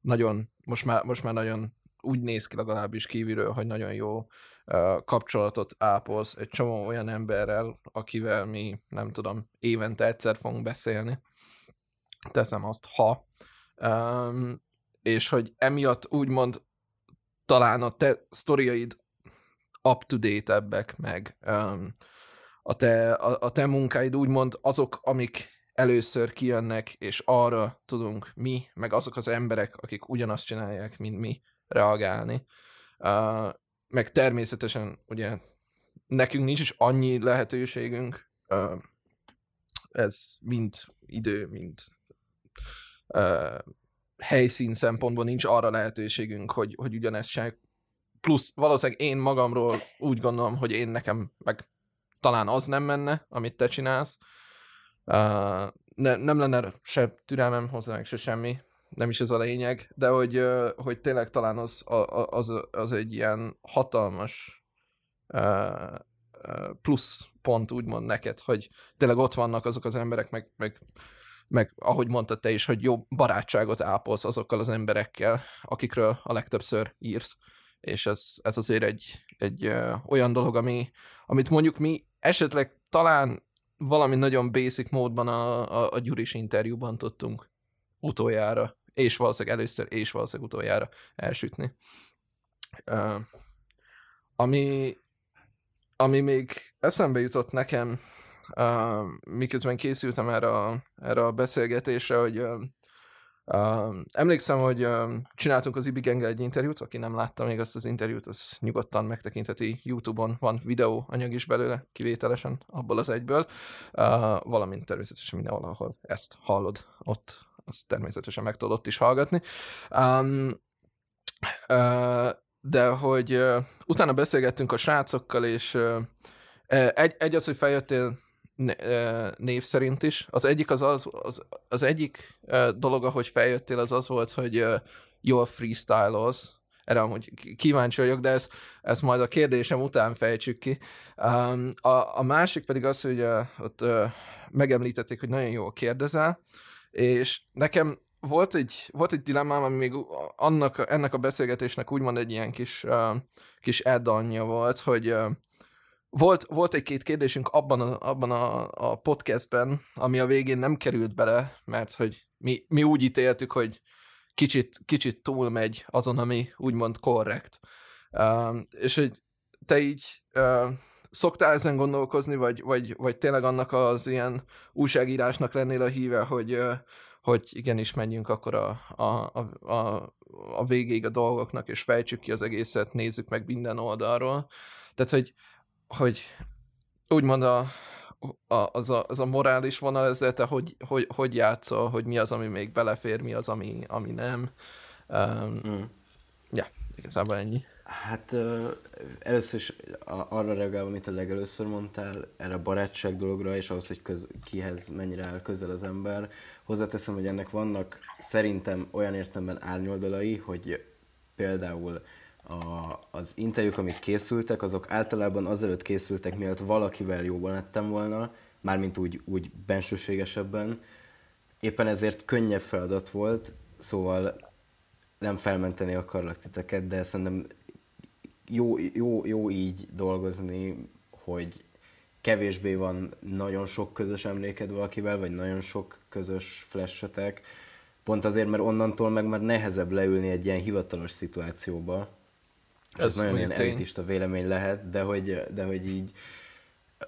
nagyon, most már, most már nagyon úgy néz ki legalábbis kívülről, hogy nagyon jó kapcsolatot ápolsz egy csomó olyan emberrel, akivel mi, nem tudom, évente egyszer fogunk beszélni. Teszem azt, ha. Um, és hogy emiatt úgymond talán a te sztoriaid up-to-date-ebbek, meg um, a te, a, a te munkáid úgymond azok, amik először kijönnek, és arra tudunk mi, meg azok az emberek, akik ugyanazt csinálják, mint mi, reagálni. Uh, meg természetesen ugye nekünk nincs is annyi lehetőségünk, uh, ez mind idő, mind uh, helyszín szempontból nincs arra lehetőségünk, hogy, hogy ugyanezt se. Plusz valószínűleg én magamról úgy gondolom, hogy én nekem meg talán az nem menne, amit te csinálsz. Uh, ne, nem lenne se türelmem hozzá, se semmi, nem is ez a lényeg, de hogy, hogy tényleg talán az, az, az egy ilyen hatalmas plusz pont úgymond neked, hogy tényleg ott vannak azok az emberek, meg, meg, meg ahogy mondtad te is, hogy jó barátságot ápolsz azokkal az emberekkel, akikről a legtöbbször írsz, és ez, ez azért egy, egy olyan dolog, ami, amit mondjuk mi esetleg talán valami nagyon basic módban a, a, a Gyuris interjúban tudtunk utoljára, és valószínűleg először, és valószínűleg utoljára elsütni. Uh, ami, ami még eszembe jutott nekem, uh, miközben készültem erre a, erre a beszélgetésre, hogy uh, emlékszem, hogy uh, csináltunk az Ibi Gengel egy interjút, aki nem látta még azt az interjút, az nyugodtan megtekintheti YouTube-on, van videó anyag is belőle, kivételesen abból az egyből, uh, valamint természetesen mindenhol, ahol ezt hallod, ott azt természetesen meg tudod ott is hallgatni. Um, uh, de hogy uh, utána beszélgettünk a srácokkal, és uh, egy, egy az, hogy feljöttél név szerint is. Az egyik az, az, az, az egyik dolog, ahogy feljöttél, az az volt, hogy jól freestyle-oz. Erre amúgy kíváncsi vagyok, de ezt, ezt majd a kérdésem után fejtsük ki. Um, a, a másik pedig az, hogy uh, ott uh, megemlítették, hogy nagyon jól kérdezel, és nekem volt egy, volt egy dilemmám, ami még annak, ennek a beszélgetésnek úgymond egy ilyen kis, uh, kis add volt, hogy uh, volt, volt egy-két kérdésünk abban, a, abban a, a podcastben, ami a végén nem került bele, mert hogy mi, mi úgy ítéltük, hogy kicsit, kicsit túlmegy azon, ami úgymond korrekt. Uh, és hogy te így uh, szoktál ezen gondolkozni, vagy, vagy, vagy tényleg annak az ilyen újságírásnak lennél a híve, hogy, hogy igenis menjünk akkor a, a, a, a, a végéig a dolgoknak, és fejtsük ki az egészet, nézzük meg minden oldalról. Tehát, hogy, hogy úgymond a, a, az, a, az a morális vonal ezzel, te hogy, hogy, hogy játszol, hogy mi az, ami még belefér, mi az, ami, ami nem. Um, mm. Ja, igazából ennyi. Hát először is arra reagálva, amit a legelőször mondtál, erre a barátság dologra, és ahhoz, hogy köz, kihez mennyire áll közel az ember, hozzáteszem, hogy ennek vannak szerintem olyan értelemben árnyoldalai, hogy például a, az interjúk, amik készültek, azok általában azelőtt készültek, mielőtt valakivel jóban lettem volna, mármint úgy, úgy bensőségesebben. Éppen ezért könnyebb feladat volt, szóval nem felmenteni akarlak titeket, de szerintem jó, jó, jó így dolgozni, hogy kevésbé van nagyon sok közös emléked valakivel, vagy nagyon sok közös flashetek, pont azért, mert onnantól meg már nehezebb leülni egy ilyen hivatalos szituációba, ez, ez nagyon ilyen elitista vélemény lehet, de hogy, de hogy így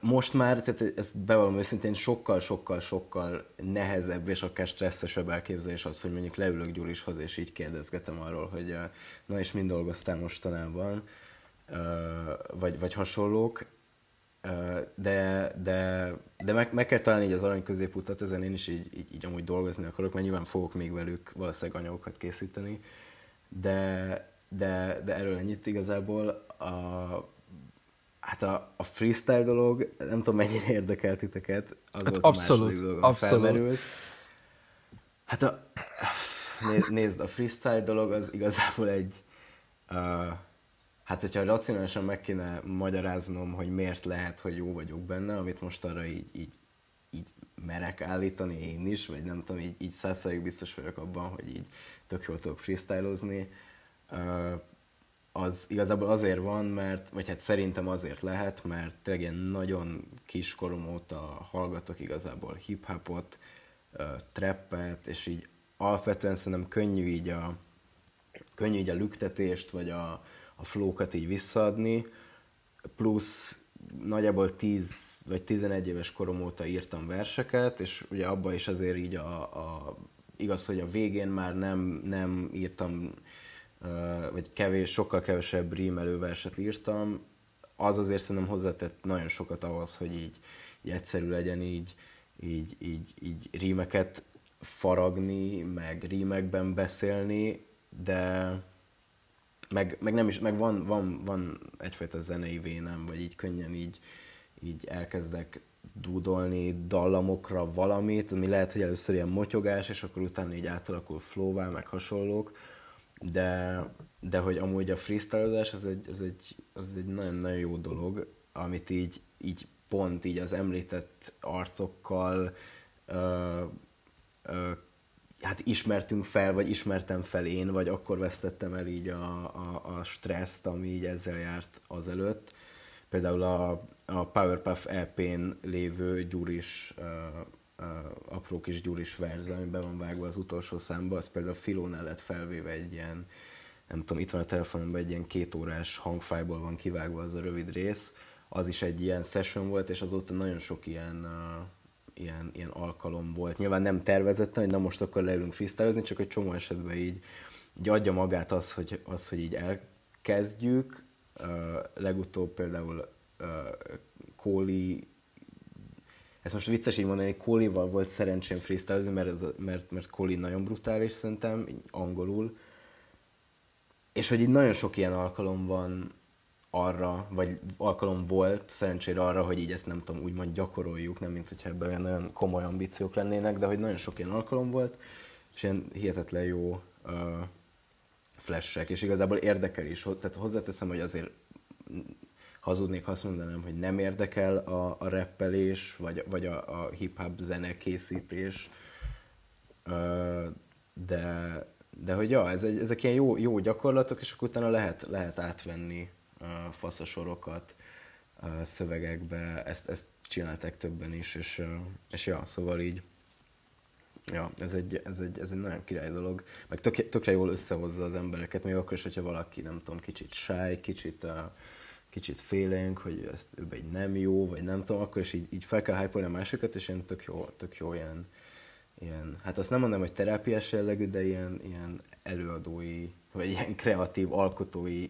most már, tehát ezt bevallom őszintén, sokkal-sokkal-sokkal nehezebb és akár stresszesebb elképzelés az, hogy mondjuk leülök Gyurishoz, és így kérdezgetem arról, hogy na és mind dolgoztál mostanában, vagy, vagy hasonlók, de, de, de meg, meg kell találni így az arany középutat, ezen én is így, így, így amúgy dolgozni akarok, mert nyilván fogok még velük valószínűleg anyagokat készíteni, de, de, de erről ennyit igazából. A, hát a, a freestyle dolog, nem tudom mennyire érdekelt titeket, az hát volt abszolút, a második dolog, abszolút. felmerült. Hát a, nézd, a freestyle dolog az igazából egy, uh, hát hogyha racionálisan meg kéne magyaráznom, hogy miért lehet, hogy jó vagyok benne, amit most arra így, így, így merek állítani én is, vagy nem tudom, így, így biztos vagyok abban, hogy így tök jól tudok freestylozni, az igazából azért van, mert, vagy hát szerintem azért lehet, mert tényleg ilyen nagyon kiskorom óta hallgatok igazából hip-hopot, trappet, és így alapvetően szerintem könnyű így a, könnyű így a lüktetést, vagy a, a flókat így visszaadni, plusz nagyjából 10 vagy 11 éves korom óta írtam verseket, és ugye abban is azért így a, a igaz, hogy a végén már nem, nem írtam, vagy kevés, sokkal kevesebb rímelő verset írtam, az azért szerintem hozzátett nagyon sokat ahhoz, hogy így, így egyszerű legyen így, így, így, így rímeket faragni, meg rímekben beszélni, de meg, meg nem is, meg van, van, van egyfajta zenei vénem, vagy így könnyen így, így elkezdek dúdolni dallamokra valamit, ami lehet, hogy először ilyen motyogás, és akkor utána így átalakul flowvá, meg hasonlók, de, de hogy amúgy a freestylozás az egy, az egy, az egy nagyon-nagyon jó dolog, amit így, így pont így az említett arcokkal ö, ö, hát ismertünk fel, vagy ismertem fel én, vagy akkor vesztettem el így a, a, a stresszt, ami így ezzel járt azelőtt. Például a, a Powerpuff EP-n lévő gyuris, uh, uh, apró kis gyuris verze, ami be van vágva az utolsó számba, az például Filónál lett felvéve egy ilyen, nem tudom, itt van a telefonomban egy ilyen két órás hangfájból van kivágva az a rövid rész, az is egy ilyen session volt, és azóta nagyon sok ilyen uh, ilyen, ilyen alkalom volt. Nyilván nem tervezettem, hogy na most akkor leülünk freestylezni, csak egy csomó esetben így, így adja magát az, hogy, az, hogy így elkezdjük. Uh, legutóbb például uh, Kóli ezt most vicces így mondani, Kólival volt szerencsém freestylezni, mert, ez, mert, mert Kóli nagyon brutális szerintem, angolul. És hogy így nagyon sok ilyen alkalom van, arra, vagy alkalom volt szerencsére arra, hogy így ezt nem tudom, úgymond gyakoroljuk, nem mint hogyha ebben olyan nagyon komoly ambíciók lennének, de hogy nagyon sok ilyen alkalom volt, és ilyen hihetetlen jó uh, flashek, és igazából érdekel is. Tehát hozzáteszem, hogy azért hazudnék, azt mondanám, hogy nem érdekel a, a reppelés, vagy, vagy a, a hip-hop zene készítés, uh, de, de hogy ja, ez egy, ezek ilyen jó, jó gyakorlatok, és akkor utána lehet, lehet átvenni faszasorokat szövegekbe, ezt, ezt csinálták többen is, és, és ja, szóval így, ja, ez egy, ez egy, ez egy nagyon király dolog, meg tök, tökre jól összehozza az embereket, még akkor is, hogyha valaki, nem tudom, kicsit sáj, kicsit, kicsit félénk, hogy ez ő egy nem jó, vagy nem tudom, akkor is így, így fel kell hype a másikat, és ilyen tök jó, tök jó ilyen, ilyen, hát azt nem mondom, hogy terápiás jellegű, de ilyen, ilyen előadói, vagy ilyen kreatív, alkotói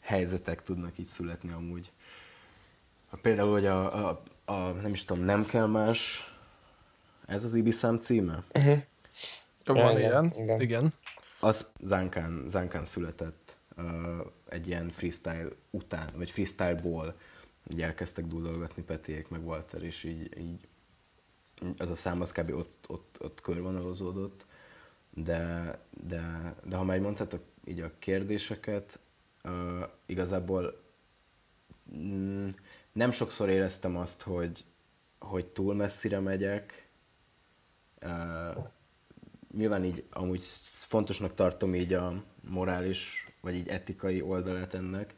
helyzetek tudnak így születni amúgy. Például, hogy a, a, a nem is tudom, nem kell más, ez az Ibisám címe? Uh-huh. Van ilyen, igen. igen. Az Zánkán, Zánkán született uh, egy ilyen freestyle után, vagy freestyle-ból, így elkezdtek dúdolgatni Petiék, meg Walter, és így, így az a szám az kb. ott, ott, ott körvonalozódott, de, de, de ha már mondhatok így a kérdéseket, uh, igazából mm, nem sokszor éreztem azt, hogy, hogy túl messzire megyek. Uh, nyilván így amúgy fontosnak tartom így a morális, vagy így etikai oldalát ennek.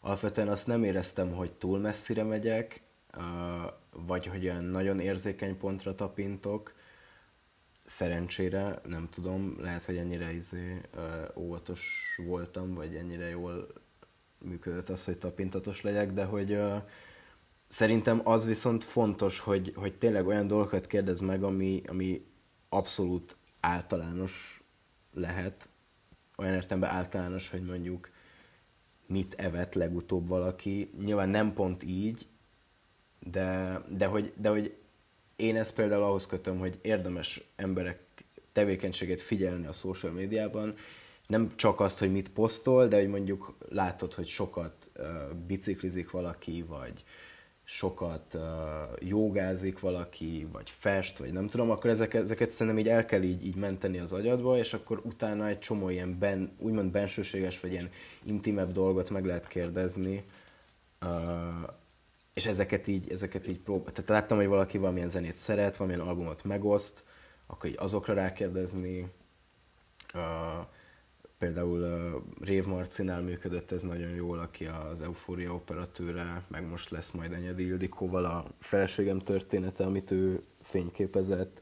Alapvetően azt nem éreztem, hogy túl messzire megyek, uh, vagy hogy olyan nagyon érzékeny pontra tapintok, szerencsére, nem tudom, lehet, hogy ennyire izé, óvatos voltam, vagy ennyire jól működött az, hogy tapintatos legyek, de hogy szerintem az viszont fontos, hogy, hogy tényleg olyan dolgokat kérdez meg, ami, ami abszolút általános lehet, olyan értelemben általános, hogy mondjuk mit evett legutóbb valaki. Nyilván nem pont így, de, de, hogy, de hogy én ezt például ahhoz kötöm, hogy érdemes emberek tevékenységét figyelni a social médiában, nem csak azt, hogy mit posztol, de hogy mondjuk látod, hogy sokat uh, biciklizik valaki, vagy sokat uh, jogázik valaki, vagy fest, vagy nem tudom, akkor ezeket, ezeket szerintem így el kell így, így menteni az agyadba, és akkor utána egy csomó ilyen ben, úgymond bensőséges, vagy ilyen intimebb dolgot meg lehet kérdezni, uh, és ezeket így, ezeket így prób... Tehát láttam, hogy valaki valamilyen zenét szeret, valamilyen albumot megoszt, akkor így azokra rákérdezni. Uh, például uh, Rév Marcinál működött ez nagyon jól, aki az Eufória operatőre, meg most lesz majd Enyedi Ildikóval a feleségem története, amit ő fényképezett.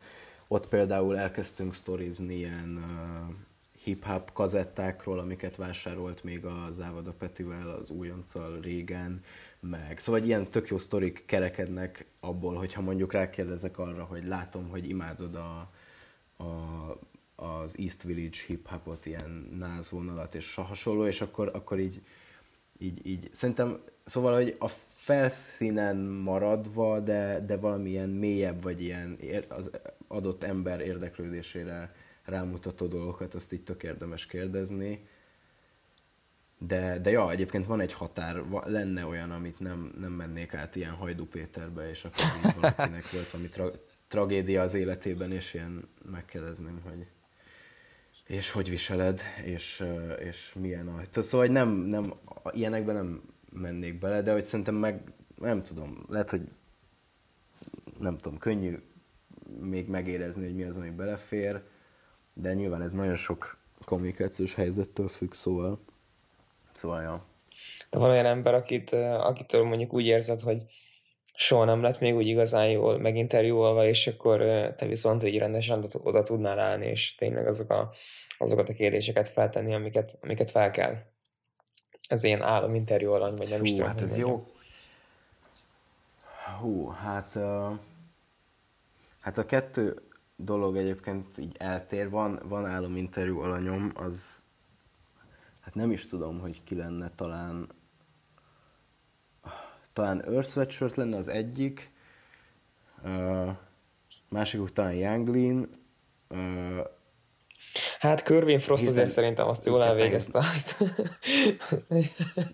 Ott például elkezdtünk sztorizni ilyen uh, hip-hop kazettákról, amiket vásárolt még a Závada Petivel, az újonccal régen, meg szóval ilyen tök jó sztorik kerekednek abból, hogyha mondjuk rákérdezek arra, hogy látom, hogy imádod a, a, az East Village hip-hopot, ilyen náz vonalat és hasonló, és akkor, akkor így, így, így, szerintem, szóval, hogy a felszínen maradva, de, de valamilyen mélyebb, vagy ilyen az adott ember érdeklődésére rámutató dolgokat, azt így tök érdemes kérdezni. De, de ja, egyébként van egy határ, lenne olyan, amit nem, nem mennék át ilyen Hajdú Péterbe, és akkor így valakinek volt valami tra- tragédia az életében, és ilyen megkérdezném, hogy és hogy viseled, és, és milyen a... Szóval, hogy nem, nem, ilyenekben nem mennék bele, de hogy szerintem meg, nem tudom, lehet, hogy nem tudom, könnyű még megérezni, hogy mi az, ami belefér, de nyilván ez nagyon sok kommunikációs helyzettől függ, szóval, szóval ja. De van olyan ember, akit, akitől mondjuk úgy érzed, hogy soha nem lett még úgy igazán jól meginterjúolva, és akkor te viszont így rendesen oda tudnál állni, és tényleg azok a, azokat a kérdéseket feltenni, amiket, amiket fel kell. Ez ilyen interjú alany, vagy nem Fú, is tudom. Hát ez jó. Hú, hát, uh, hát a kettő dolog egyébként így eltér. Van, van interjú alanyom, az hát nem is tudom, hogy ki lenne talán talán Earth Sweatshirt lenne az egyik, uh, másikuk talán Younglin, uh, Hát Körvin Frost azért szerintem azt jól elvégezte. Azt.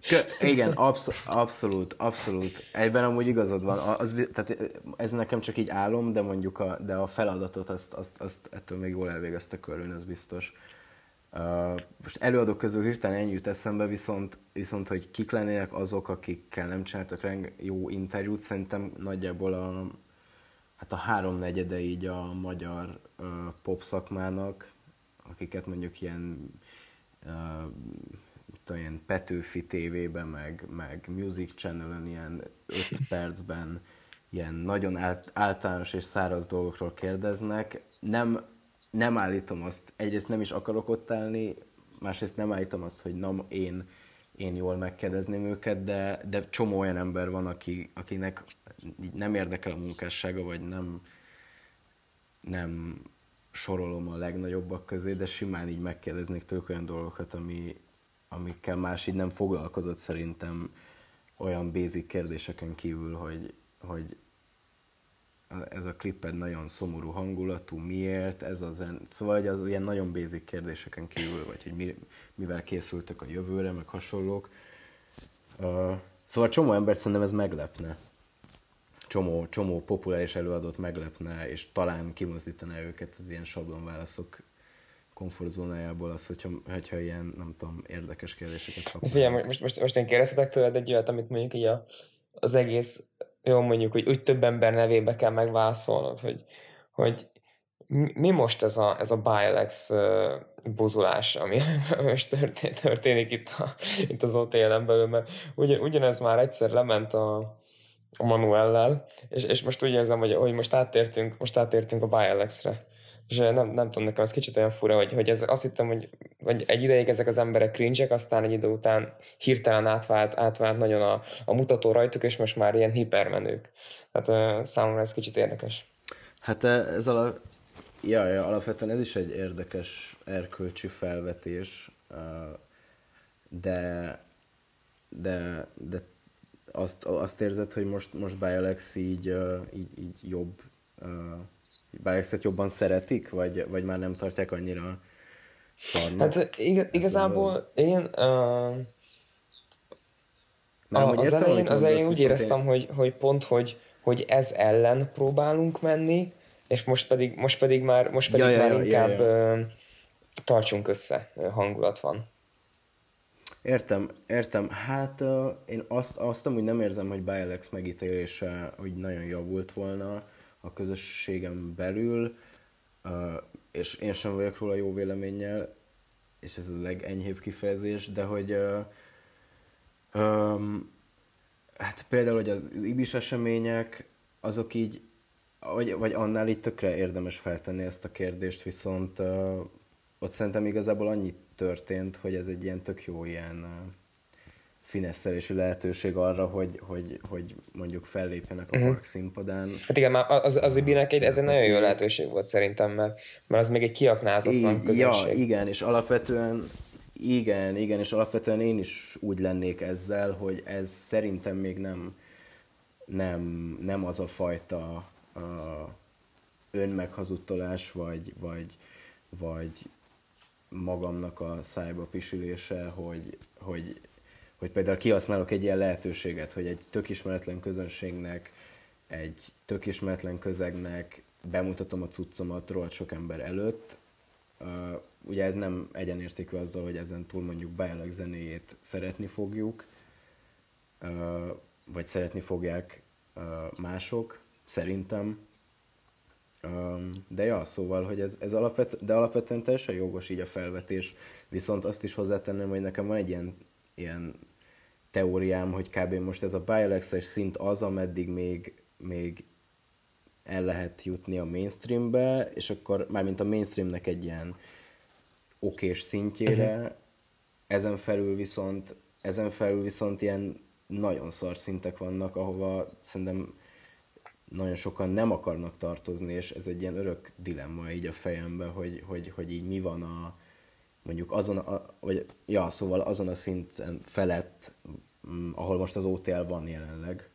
Kö, igen, absz- abszolút, abszolút. Egyben amúgy igazad van. Az, tehát ez nekem csak így álom, de mondjuk a, de a feladatot azt, azt, azt ettől még jól elvégezte Körvin, az biztos. Uh, most előadók közül hirtelen ennyi jut eszembe, viszont, viszont hogy kik lennének azok, akikkel nem csináltak reng jó interjút, szerintem nagyjából a, hát a háromnegyede így a magyar uh, pop szakmának, akiket mondjuk ilyen, uh, tudom, ilyen Petőfi tévében, meg, meg Music Channel-en ilyen 5 percben ilyen nagyon általános és száraz dolgokról kérdeznek. Nem nem állítom azt, egyrészt nem is akarok ott állni, másrészt nem állítom azt, hogy nem én, én jól megkérdezném őket, de, de csomó olyan ember van, aki, akinek nem érdekel a munkássága, vagy nem, nem sorolom a legnagyobbak közé, de simán így megkérdeznék tőlük olyan dolgokat, ami, amikkel más így nem foglalkozott szerintem olyan basic kérdéseken kívül, hogy, hogy ez a kliped nagyon szomorú hangulatú, miért, ez az, szóval hogy az ilyen nagyon basic kérdéseken kívül, vagy hogy mi, mivel készültek a jövőre, meg hasonlók. Uh, szóval csomó embert szerintem ez meglepne. Csomó, csomó populáris előadót meglepne, és talán kimozdítaná őket az ilyen sablonválaszok komfortzónájából az, hogyha, hogyha ilyen, nem tudom, érdekes kérdéseket kapnak. Figyelj, most, most, most én kérdezhetek tőled egy olyat, amit mondjuk így a, az egész jó mondjuk, hogy úgy több ember nevébe kell megválaszolnod, hogy, hogy mi most ez a, ez a Bilex buzulás, ami most történik, történik itt, a, itt az OTL-en belül, mert ugyan, ugyanez már egyszer lement a, a Manuellel, és, és most úgy érzem, hogy, hogy most áttértünk, most áttértünk a Bilex-re és nem, nem tudom, nekem ez kicsit olyan fura, hogy, hogy ez, azt hittem, hogy, hogy egy ideig ezek az emberek cringe aztán egy idő után hirtelen átvált, átvált nagyon a, a mutató rajtuk, és most már ilyen hipermenők. Hát uh, számomra ez kicsit érdekes. Hát ez ala, ja, ja, alapvetően ez is egy érdekes erkölcsi felvetés, de, de, de azt, azt érzed, hogy most, most Bialex így, így, így jobb Bálexet jobban szeretik, vagy, vagy már nem tartják annyira szarnak? Hát ig- igazából én uh, Mert, a, az, értem, elején, az elején úgy éreztem, én... hogy, hogy pont, hogy, hogy ez ellen próbálunk menni, és most pedig, most pedig már, most pedig ja, már ja, inkább ja, ja. Uh, tartsunk össze hangulat van. Értem, értem. Hát uh, én azt, azt amúgy nem érzem, hogy Bialex megítélése hogy nagyon javult volna a közösségem belül, és én sem vagyok róla jó véleménnyel, és ez a legenyhébb kifejezés, de hogy um, hát például, hogy az ibis események, azok így, vagy, vagy annál itt tökre érdemes feltenni ezt a kérdést, viszont uh, ott szerintem igazából annyi történt, hogy ez egy ilyen tök jó ilyen uh, fineszelési lehetőség arra, hogy, hogy, hogy mondjuk fellépjenek a Mhm. park színpadán. Hát igen, már az, az Ibinek egy, ez egy nagyon jó lehetőség volt szerintem, mert, mert az még egy kiaknázatlan Í- ja, közösség. igen, és alapvetően igen, igen, és alapvetően én is úgy lennék ezzel, hogy ez szerintem még nem, nem, nem az a fajta uh, önmeghazudtolás, vagy, vagy, vagy magamnak a szájba pisülése, hogy, hogy, hogy például kihasználok egy ilyen lehetőséget, hogy egy tök ismeretlen közönségnek, egy tök ismeretlen közegnek bemutatom a cuccomat rohadt sok ember előtt. Uh, ugye ez nem egyenértékű azzal, hogy ezen túl mondjuk Bialek zenéjét szeretni fogjuk, uh, vagy szeretni fogják uh, mások, szerintem. De ja, szóval, hogy ez, ez alapvet, de alapvetően teljesen jogos így a felvetés, viszont azt is hozzátenném, hogy nekem van egy ilyen, ilyen teóriám, hogy kb. most ez a Bialex-es szint az, ameddig még, még el lehet jutni a mainstreambe, és akkor mármint a mainstreamnek egy ilyen okés szintjére, uh-huh. ezen felül viszont ezen felül viszont ilyen nagyon szar szintek vannak, ahova szerintem nagyon sokan nem akarnak tartozni, és ez egy ilyen örök dilemma így a fejemben, hogy, hogy, hogy így mi van a, mondjuk azon, a, vagy, ja, szóval azon a szinten felett, ahol most az OTL van jelenleg,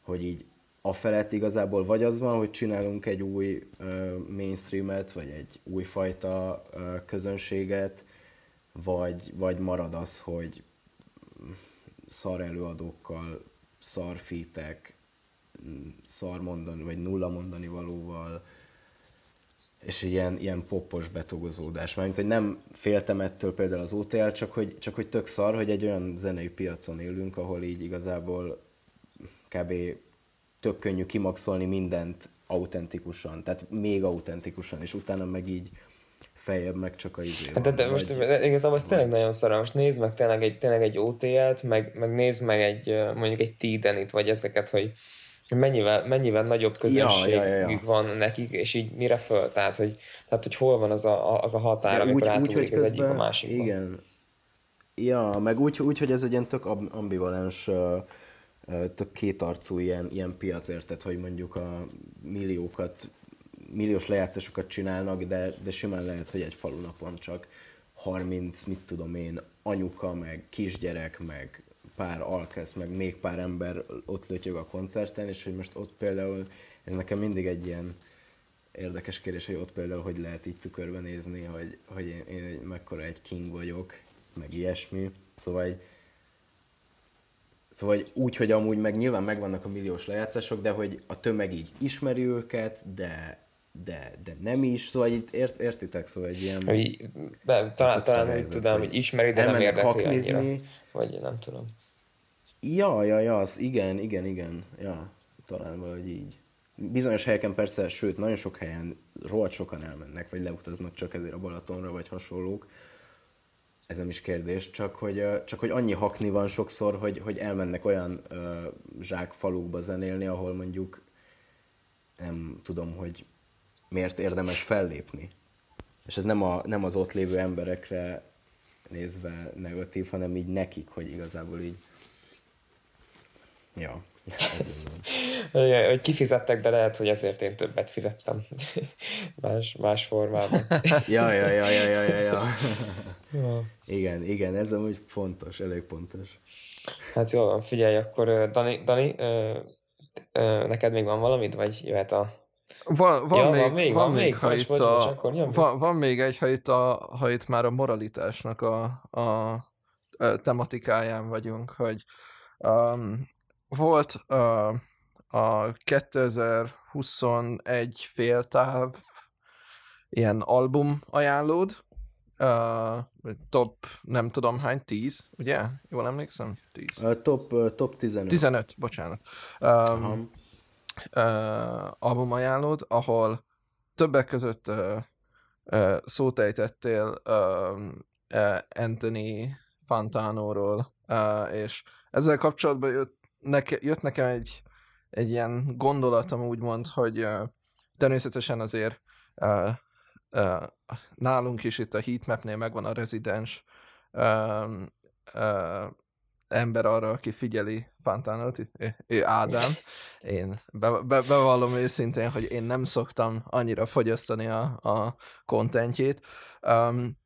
hogy így a felett igazából vagy az van, hogy csinálunk egy új uh, mainstreamet, vagy egy újfajta uh, közönséget, vagy, vagy marad az, hogy szar előadókkal, szar fitek, szar mondani, vagy nulla mondani valóval, és ilyen, ilyen popos betogozódás. Mármint, hogy nem féltem ettől például az OTL, csak hogy, csak hogy tök szar, hogy egy olyan zenei piacon élünk, ahol így igazából kb. tök könnyű kimaxolni mindent autentikusan, tehát még autentikusan, és utána meg így feljebb meg csak a izé Hát de, de most de igazából ez tényleg nagyon szar, most nézd meg tényleg egy, tényleg egy OTL-t, meg, meg nézd meg egy, mondjuk egy Tidenit, vagy ezeket, hogy mennyivel, mennyivel nagyobb közönség ja, ja, ja. van nekik, és így mire föl, tehát hogy, tehát, hogy hol van az a, az a határ, De amikor úgy, úgy, átugrik hogy az egyik a közben, másikba. igen. Ja, meg úgy, úgy, hogy ez egy ilyen tök ambivalens, tök kétarcú ilyen, ilyen piac, érted, hogy mondjuk a milliókat, milliós lejátszásokat csinálnak, de, de simán lehet, hogy egy falunapon csak 30, mit tudom én, anyuka, meg kisgyerek, meg pár alkesz, meg még pár ember ott lötyög a koncerten, és hogy most ott például, ez nekem mindig egy ilyen érdekes kérdés, hogy ott például hogy lehet így tükörben nézni, hogy, hogy én, én egy, mekkora egy king vagyok, meg ilyesmi. Szóval egy, Szóval úgy, hogy amúgy meg nyilván megvannak a milliós lejátszások, de hogy a tömeg így ismeri őket, de, de, de nem is, szóval itt ért, értitek, szóval egy ilyen... Hogy de, talán, talán úgy tudom, hogy ismeri, de nem érdekli haknizni. annyira. Vagy nem tudom. Ja, ja, ja, az igen, igen, igen, ja, talán valahogy így. Bizonyos helyeken persze, sőt, nagyon sok helyen rohadt sokan elmennek, vagy leutaznak csak ezért a Balatonra, vagy hasonlók. Ez nem is kérdés, csak hogy, csak hogy annyi hakni van sokszor, hogy, hogy elmennek olyan ö, zsák falukba zenélni, ahol mondjuk nem tudom, hogy miért érdemes fellépni. És ez nem, a, nem az ott lévő emberekre nézve negatív, hanem így nekik, hogy igazából így Ja. Hogy kifizettek, de lehet, hogy ezért én többet fizettem. más, más formában. Ja, ja, ja, ja, ja, ja, ja. Igen, igen, ez amúgy fontos, elég pontos. Hát jó, van, figyelj, akkor Dani, Dani ö, ö, neked még van valamit, vagy jöhet a... Van, van, Ja, még, van még, van még, még, ha itt a, van, van még egy, ha itt, a, ha itt már a moralitásnak a, a, a tematikáján vagyunk, hogy um, volt uh, a 2021 féltáv ilyen album ajánlód, uh, top nem tudom hány, 10, ugye? Jól emlékszem? 10. A top, ö, top 15. 15, bocsánat. Um, Aha. uh, albumajánlód, ahol többek között uh, uh, szót ejtettél uh, uh, Anthony Fantanóról, uh, és ezzel kapcsolatban jött, neke, jött nekem egy, egy ilyen gondolatom úgymond, hogy uh, természetesen azért uh, uh, nálunk is itt a heatmapnél megvan a rezidens um, uh, ember arra, aki figyeli Fantánot, ő, ő Ádám. Én be, be, bevallom őszintén, hogy én nem szoktam annyira fogyasztani a, a kontentjét. Um,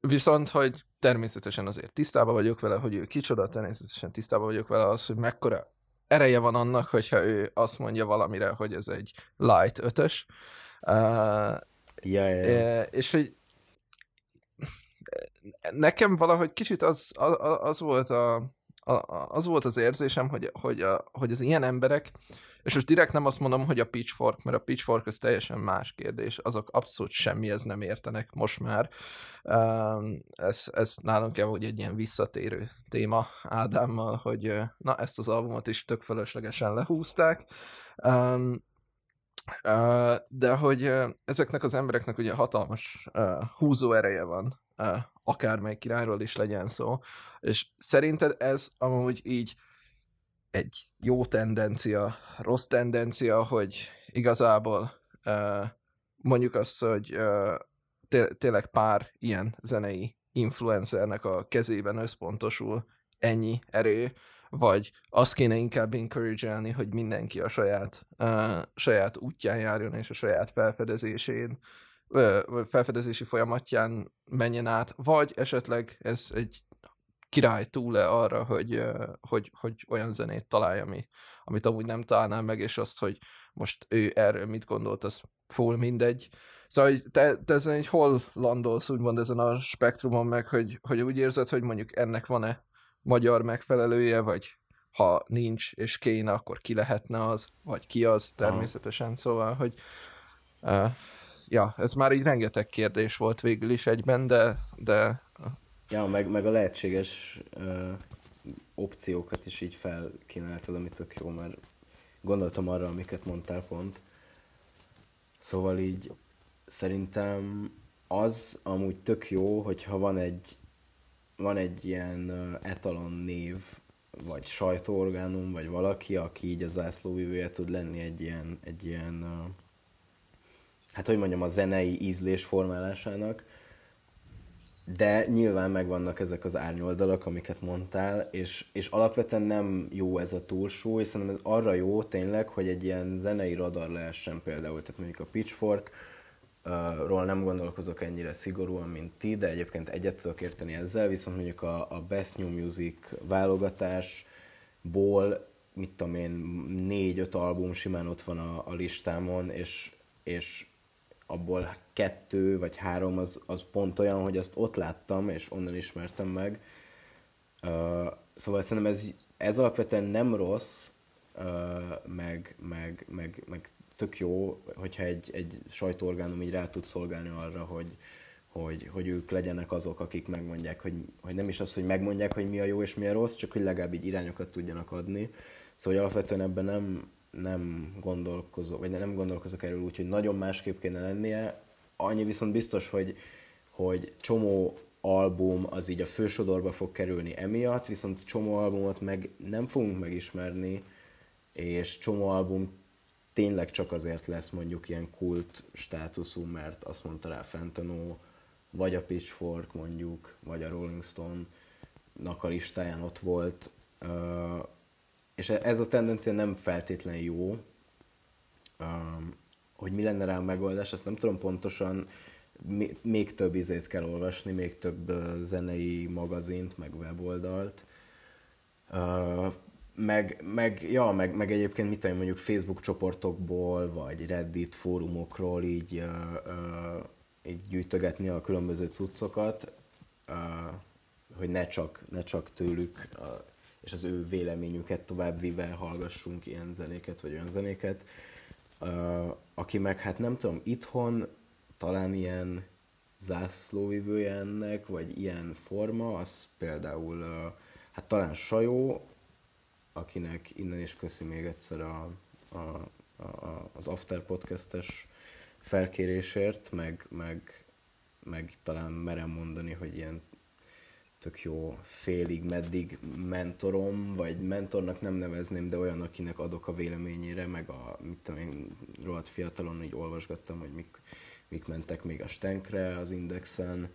viszont, hogy természetesen azért tisztában vagyok vele, hogy ő kicsoda, természetesen tisztában vagyok vele az, hogy mekkora ereje van annak, hogyha ő azt mondja valamire, hogy ez egy light ötös. Uh, ja, ja, ja. És hogy nekem valahogy kicsit az, az, az volt a, az volt az érzésem, hogy, hogy, a, hogy az ilyen emberek, és most direkt nem azt mondom, hogy a pitchfork, mert a pitchfork az teljesen más kérdés, azok abszolút semmihez nem értenek most már. Ez, ez nálunk kell, hogy egy ilyen visszatérő téma Ádámmal, hogy na ezt az albumot is tök fölöslegesen lehúzták. De hogy ezeknek az embereknek ugye hatalmas húzó ereje van, akármely királyról is legyen szó, és szerinted ez amúgy így egy jó tendencia, rossz tendencia, hogy igazából mondjuk azt, hogy tényleg pár ilyen zenei influencernek a kezében összpontosul ennyi erő, vagy azt kéne inkább encourage hogy mindenki a saját, uh, saját útján járjon, és a saját felfedezésén, uh, felfedezési folyamatján menjen át, vagy esetleg ez egy király túl-e arra, hogy, hogy, hogy olyan zenét találj, ami, amit amúgy nem találnál meg, és azt, hogy most ő erről mit gondolt, az full mindegy. Szóval te, te ezen egy hol landolsz, úgymond ezen a spektrumon meg, hogy, hogy úgy érzed, hogy mondjuk ennek van-e magyar megfelelője, vagy ha nincs és kéne, akkor ki lehetne az, vagy ki az természetesen, Aha. szóval, hogy uh, ja, ez már így rengeteg kérdés volt végül is egyben, de, de Ja, meg, meg a lehetséges uh, opciókat is így felkínáltad, ami tök jó, mert gondoltam arra, amiket mondtál pont. Szóval így szerintem az amúgy tök jó, hogyha van egy van egy ilyen etalon név, vagy sajtóorgánum, vagy valaki, aki így a zászlóvivője tud lenni egy ilyen, egy ilyen hát hogy mondjam, a zenei ízlés formálásának, de nyilván megvannak ezek az árnyoldalak, amiket mondtál, és, és alapvetően nem jó ez a túlsó, hiszen ez arra jó tényleg, hogy egy ilyen zenei radar lehessen például, tehát mondjuk a Pitchfork, ról nem gondolkozok ennyire szigorúan, mint ti, de egyébként egyet tudok érteni ezzel, viszont mondjuk a, a Best New Music válogatásból, mit tudom én, négy-öt album simán ott van a, a listámon, és, és abból kettő vagy három az, az pont olyan, hogy azt ott láttam, és onnan ismertem meg. Uh, szóval szerintem ez, ez alapvetően nem rossz, uh, meg, meg, meg, meg tök jó, hogyha egy, egy sajtóorgánum így rá tud szolgálni arra, hogy, hogy, hogy ők legyenek azok, akik megmondják, hogy, hogy nem is az, hogy megmondják, hogy mi a jó és mi a rossz, csak hogy legalább így irányokat tudjanak adni. Szóval alapvetően ebben nem, nem gondolkozok, vagy nem gondolkozok erről úgy, hogy nagyon másképp kéne lennie. Annyi viszont biztos, hogy, hogy csomó album az így a fősodorba fog kerülni emiatt, viszont csomó albumot meg nem fogunk megismerni, és csomó album tényleg csak azért lesz mondjuk ilyen kult státuszú, mert azt mondta rá Fentanyl, vagy a Pitchfork mondjuk, vagy a Rolling Stone-nak a listáján ott volt, és ez a tendencia nem feltétlen jó, hogy mi lenne rá a megoldás, azt nem tudom pontosan, még több izét kell olvasni, még több zenei magazint, meg weboldalt. Meg, meg, ja, meg, meg egyébként mit tudom, mondjuk Facebook csoportokból, vagy Reddit fórumokról így, uh, uh, így gyűjtögetni a különböző cuccokat, uh, hogy ne csak, ne csak tőlük uh, és az ő véleményüket tovább vive hallgassunk ilyen zenéket, vagy olyan zenéket. Aki meg hát nem tudom, itthon talán ilyen zászlóvivője ennek, vagy ilyen forma, az például hát talán Sajó, akinek innen is köszi még egyszer a, a, a, az After podcastes felkérésért, meg, meg, meg talán merem mondani, hogy ilyen tök jó félig, meddig mentorom, vagy mentornak nem nevezném, de olyan, akinek adok a véleményére, meg a, mit tudom én, rohadt fiatalon így olvasgattam, hogy mik, mik mentek még a Stenkre az Indexen,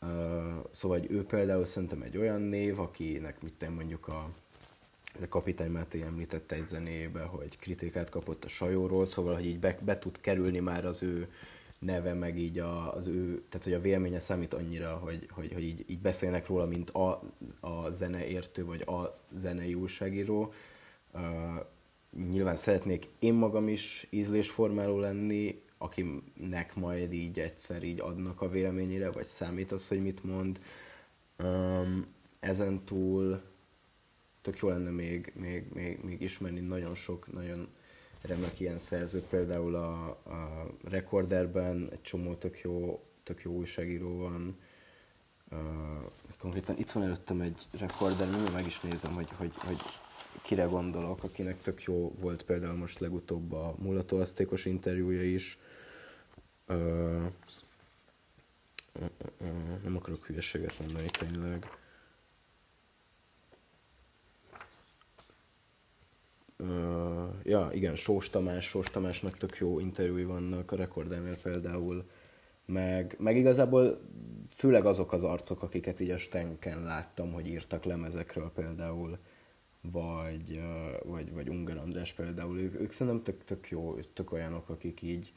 Uh, szóval hogy ő például szerintem egy olyan név, akinek mit tenni mondjuk a, a Kapitány Máté említette egy zenébe, hogy kritikát kapott a sajóról, szóval hogy így be, be tud kerülni már az ő neve, meg így a, az ő, tehát hogy a véleménye számít annyira, hogy, hogy, hogy így, így beszélnek róla, mint a, a zeneértő, vagy a zenei újságíró. Uh, nyilván szeretnék én magam is ízlésformáló lenni, akinek majd így egyszer így adnak a véleményére, vagy számít az, hogy mit mond. Um, ezen túl tök jó lenne még, még, még, még ismerni nagyon sok, nagyon remek ilyen szerzőt, például a, a Recorderben egy csomó tök jó, tök jó újságíró van. Uh, konkrétan itt van előttem egy Recorder, mindjárt meg is nézem, hogy, hogy, hogy kire gondolok, akinek tök jó volt például most legutóbb a mulatóasztékos interjúja is. Uh, nem akarok hülyeséget mondani tényleg. Ja, igen, Sós Tamás, Sós Tamásnak tök jó interjúi vannak, a Rekordámér például, meg, meg igazából főleg azok az arcok, akiket így a Stenken láttam, hogy írtak lemezekről például, vagy, vagy, vagy Unger András például, ők, ők szerintem tök, tök jó, tök olyanok, akik így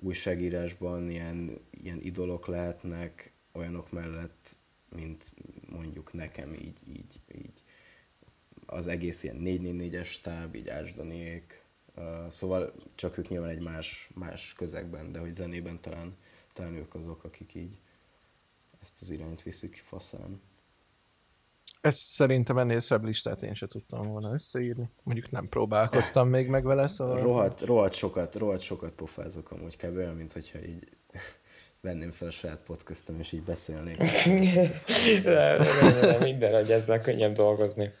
újságírásban ilyen, ilyen idolok lehetnek, olyanok mellett, mint mondjuk nekem így, így, így az egész ilyen 444-es stáb, így Ásdaniék, uh, szóval csak ők nyilván egy más, más közegben, de hogy zenében talán, talán ők azok, akik így ezt az irányt viszik faszán. Ezt szerintem ennél szebb listát én se tudtam volna összeírni. Mondjuk nem próbálkoztam még meg vele, szóval... Rohadt, rohadt sokat, rohadt sokat pofázok amúgy kb. olyan, mint hogyha így venném fel a saját podcastom, és így beszélnék. de, de, de, de, minden, hogy ezzel könnyebb dolgozni.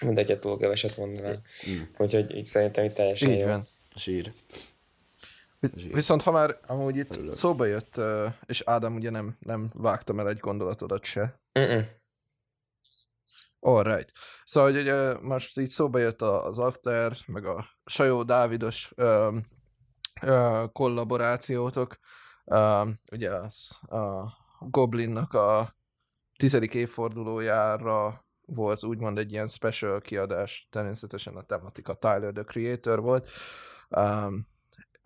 Mindegyet túl keveset mondanám. Mm. Úgyhogy így szerintem itt teljesen Így jó. van. Zsír. Vi- Viszont ha már amúgy itt szóba jött, és Ádám ugye nem, nem vágtam el egy gondolatodat se. Mm-mm. Alright. Szóval, hogy ugye most így szóba jött a- az After, meg a Sajó Dávidos ö, ö, kollaborációtok. Ö, ugye az a Goblinnak a tizedik évfordulójára volt úgymond egy ilyen special kiadás, természetesen a tematika Tyler the Creator volt, um,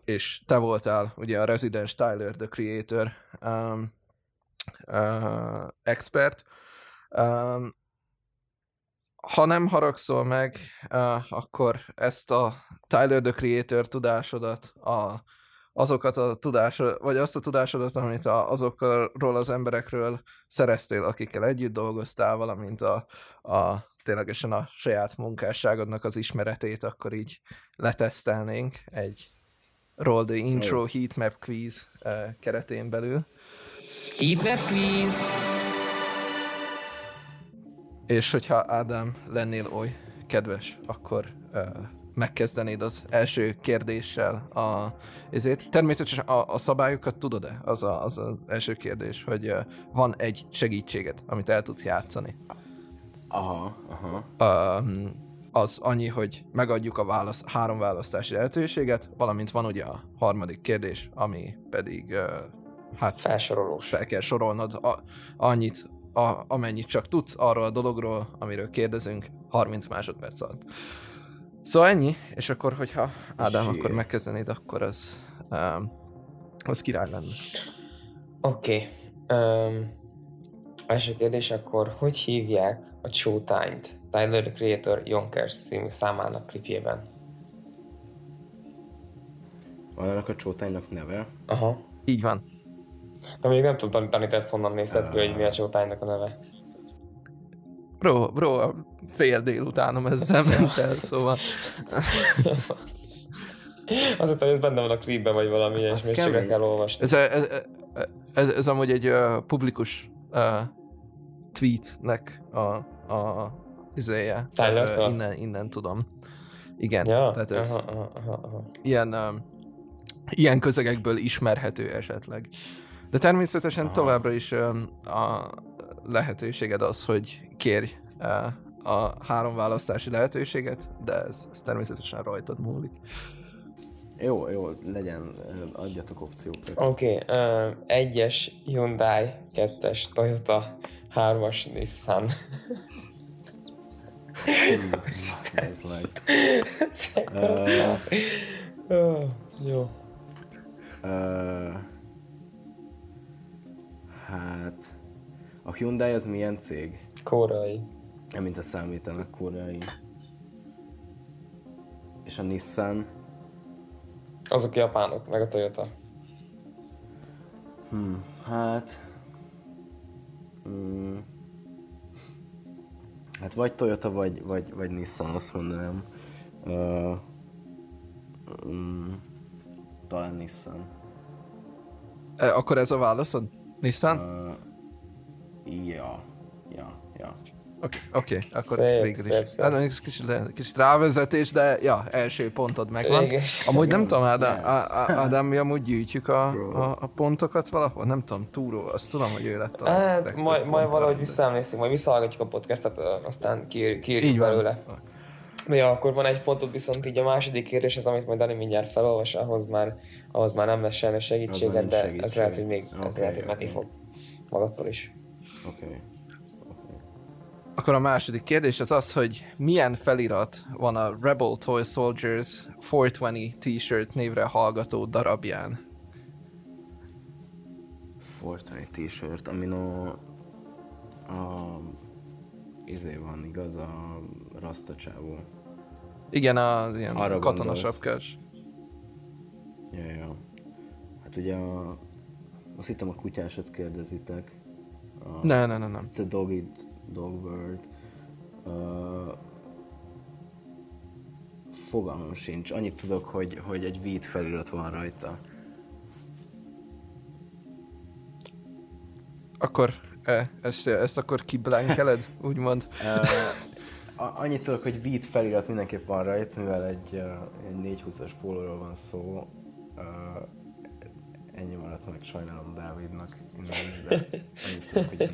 és te voltál ugye a rezidens Tyler the Creator um, uh, expert. Um, ha nem haragszol meg, uh, akkor ezt a Tyler the Creator tudásodat, a, azokat a tudásod, vagy azt a tudásodat, amit a, azokról az emberekről szereztél, akikkel együtt dolgoztál, valamint a, a ténylegesen a saját munkásságodnak az ismeretét, akkor így letesztelnénk egy Roll the Intro Heatmap Quiz uh, keretén belül. Heatmap quiz! És hogyha Ádám lennél oly kedves, akkor uh, megkezdenéd az első kérdéssel a, ezért. Természetesen a, a szabályokat tudod-e? Az, a, az az első kérdés, hogy van egy segítséged, amit el tudsz játszani. Aha, aha. Um, az annyi, hogy megadjuk a válasz, három választási lehetőséget, valamint van ugye a harmadik kérdés, ami pedig uh, hát Felsorolós. fel kell sorolnod a, annyit, a, amennyit csak tudsz arról a dologról, amiről kérdezünk, 30 másodperc alatt. Szóval ennyi, és akkor, hogyha Ádám, akkor megkezdenéd, akkor az, um, az király lenne. Oké. Okay. Um, első kérdés akkor, hogy hívják a Showtime-t Tyler the Creator Yonkers című számának klipjében? Van annak a csótánynak neve? Aha. Így van. De még nem tudom tanítani, te ezt honnan nézted ki, hogy mi a Showtime-nak a neve. Bro, bro, fél délutánom ezzel ment el, szóval hittem, hogy ez benne van a klipben, vagy valami ilyesmi, csak kell olvasni. ez, ez, ez, ez amúgy egy uh, publikus uh, tweetnek a, a izéje. Tehát, uh, innen, innen tudom. Igen, Ja, tehát ez aha, aha, aha, ilyen, um, ilyen közegekből ismerhető esetleg. De természetesen Aha. továbbra is um, a lehetőséged az, hogy kérj uh, a három választási lehetőséget, de ez, ez természetesen rajtad múlik. Jó, jó, legyen, adjatok opciókat. Oké, okay, uh, egyes Hyundai, kettes Toyota, hármas Nissan. Ez meg. Szekaszál. Ö, Jó. Hát, a Hyundai az milyen cég? Korai. Nem, mint a számítanak koreai. És a Nissan, Azok japánok, meg a Toyota. hmm, hát... Mm, hát vagy Toyota, vagy, vagy, vagy Nissan, azt mondanám. Uh, mm, talán Nissan. E, akkor ez a válaszod? Nissan? Uh, ja, ja, ja. Oké, okay, okay, akkor Szép, végül szép, is. szép. Hát, mondjuk ez kicsit, kicsit rávezetés, de ja, első pontod megvan. Véges. Amúgy nem tudom, Ádám, Ádám, mi amúgy gyűjtjük a, a, a pontokat valahol? Nem tudom, túró, azt tudom, hogy ő lett a Hát, majd, majd valahogy visszaemlékszünk, majd visszahallgatjuk a podcastet, ö, aztán kiír, kiírjuk Így van. belőle. De ja, akkor van egy pontod, viszont így a második kérdés, az, amit majd Dani mindjárt felolvas, ahhoz már, ahhoz már nem lesz sajnos segítséged, de ez segítség. lehet, hogy még, ez Oké, lehet, hogy menni fog magadtól is. Oké. Okay. Akkor a második kérdés az az, hogy milyen felirat van a Rebel Toy Soldiers 420 t-shirt névre hallgató darabján? Fortnite t-shirt, amin a, a izé van, igaz, a rasta csávó. Igen, az ilyen Arra katonasapkás. Ja, ja. Hát ugye a, azt hittem a kutyásat kérdezitek. A, Ne, ne, ne, nem. It's a dog eat dog word. Uh, fogalmam sincs. Annyit tudok, hogy, hogy egy vít felirat van rajta. Akkor e, ezt, ezt akkor kiblankeled, úgymond. Uh, annyit tudok, hogy vít felirat mindenképp van rajta, mivel egy, egy 420-as pólóról van szó. Uh, ennyi maradt meg, sajnálom Dávidnak. Innen, annyit tudok, hogy.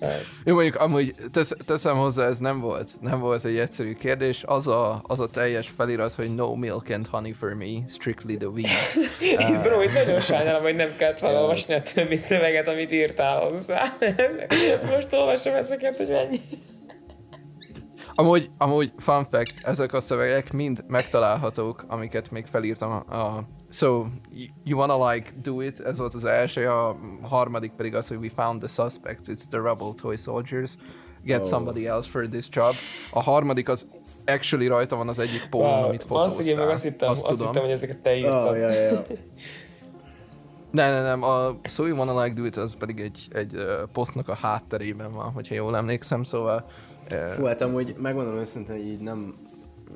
Jó, mondjuk amúgy tesz, teszem hozzá, ez nem volt, nem volt egy egyszerű kérdés. Az a, az a teljes felirat, hogy no milk and honey for me, strictly the weed. Én bro, itt nagyon sajnálom, hogy nem kellett felolvasni a többi szöveget, amit írtál hozzá. Most olvasom ezeket, hogy mennyi. Amúgy, amúgy fun fact, ezek a szövegek mind megtalálhatók, amiket még felírtam a, a So, you, wanna like do it? Ez volt az első, a harmadik pedig az, hogy we found the suspects, it's the rebel toy soldiers. Get Oh. somebody else for this job. A harmadik az actually rajta van az egyik pólón, amit Azt, én meg azt fotóztál. hittem, Azt azt tudom. hittem, hogy ezeket te írtad. Oh, ja, ja, ja. Ne, ne, nem, a So You Wanna Like Do It az pedig egy, egy uh, posztnak a hátterében van, hogyha jól emlékszem, szóval uh, Fú, hát amúgy megmondom őszintén, hogy így nem,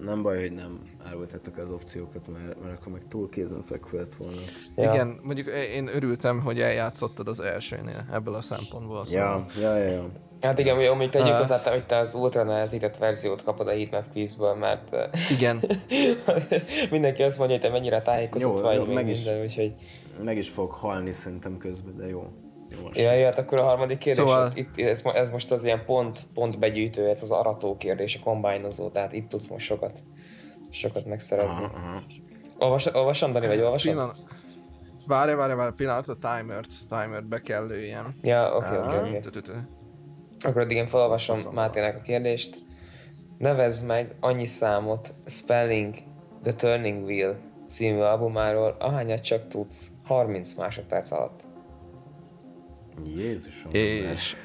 nem baj, hogy nem árultátok az opciókat, mert, mert akkor meg túl kézenfekvő lett volna. Ja. igen, mondjuk én örültem, hogy eljátszottad az elsőnél ebből a szempontból. Szóval. Ja, ja, ja, ja. Hát igen, hogy amúgy tegyük hozzá, te- hogy te az ultra nehezített verziót kapod a Heatmap quiz-ből, mert Igen, mindenki azt mondja, hogy te mennyire tájékozott Jó, vagy, jó, meg meg is. minden, úgyhogy... Meg is fog halni szerintem közben, de jó. Most. Ja, ja, hát akkor a harmadik kérdés, Szóval- szóval... itt, ez, ez, most az ilyen pont, pont begyűjtő, ez az arató kérdés, a kombájnozó, tehát itt tudsz most sokat, sokat megszerezni. Aha, aha. Olvas, olvasom, Dani, vagy olvasom? pillanat. Várj, várj, várj, pillanat, a timert, timert be kell lőjem. Ja, oké, oké, oké. Akkor addig én felolvasom. Mátének a kérdést. Nevezd meg annyi számot Spelling The Turning Wheel című albumáról, ahányat csak tudsz 30 másodperc alatt. Jézusom. És,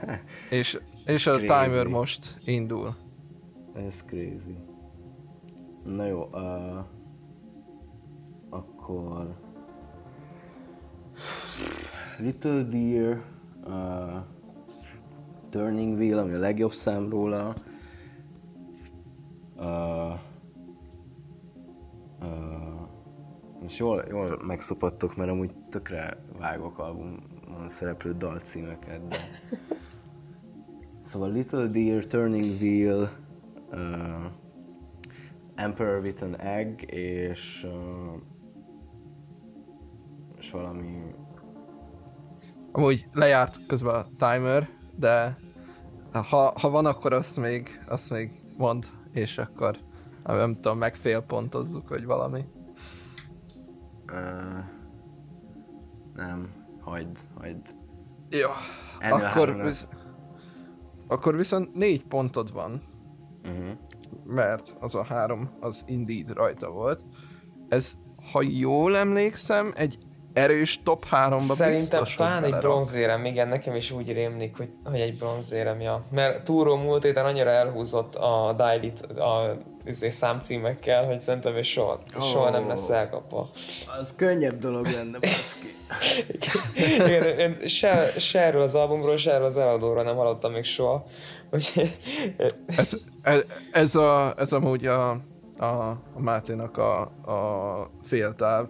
és, és a Crazy. timer most indul. Ez crazy. Na jó, uh, akkor... Little Deer, uh, Turning Wheel, ami a legjobb szám róla. Uh, uh, most jól, jól megszopattok, mert amúgy tökre vágok albumon szereplő dalcímeket, de... Szóval Little Deer, Turning Wheel, uh, Emperor with an Egg, és, uh, és valami... Amúgy lejárt közben a timer, de ha, ha van, akkor azt még, azt még mond, és akkor Nem tudom, meg fél pontozzuk, vagy valami. Ö, nem, hagyd, hagyd. Jó, Ennél akkor, visz... akkor viszont négy pontod van, Uh-huh. mert az a három az Indeed rajta volt. Ez, ha jól emlékszem, egy erős top 3-ba Szerintem biztos, talán egy bronzérem, igen, nekem is úgy rémlik, hogy, hogy egy bronzérem, ja. Mert túró múlt héten annyira elhúzott a Dailit a izé, számcímekkel, hogy szerintem ő soha, soha nem lesz elkapva. Az könnyebb dolog lenne, baszki. Igen, én se, se erről az albumról, se erről az eladóról nem hallottam még soha. Ez, ez, ez, a, ez amúgy a, a, a Máténak a, a féltáv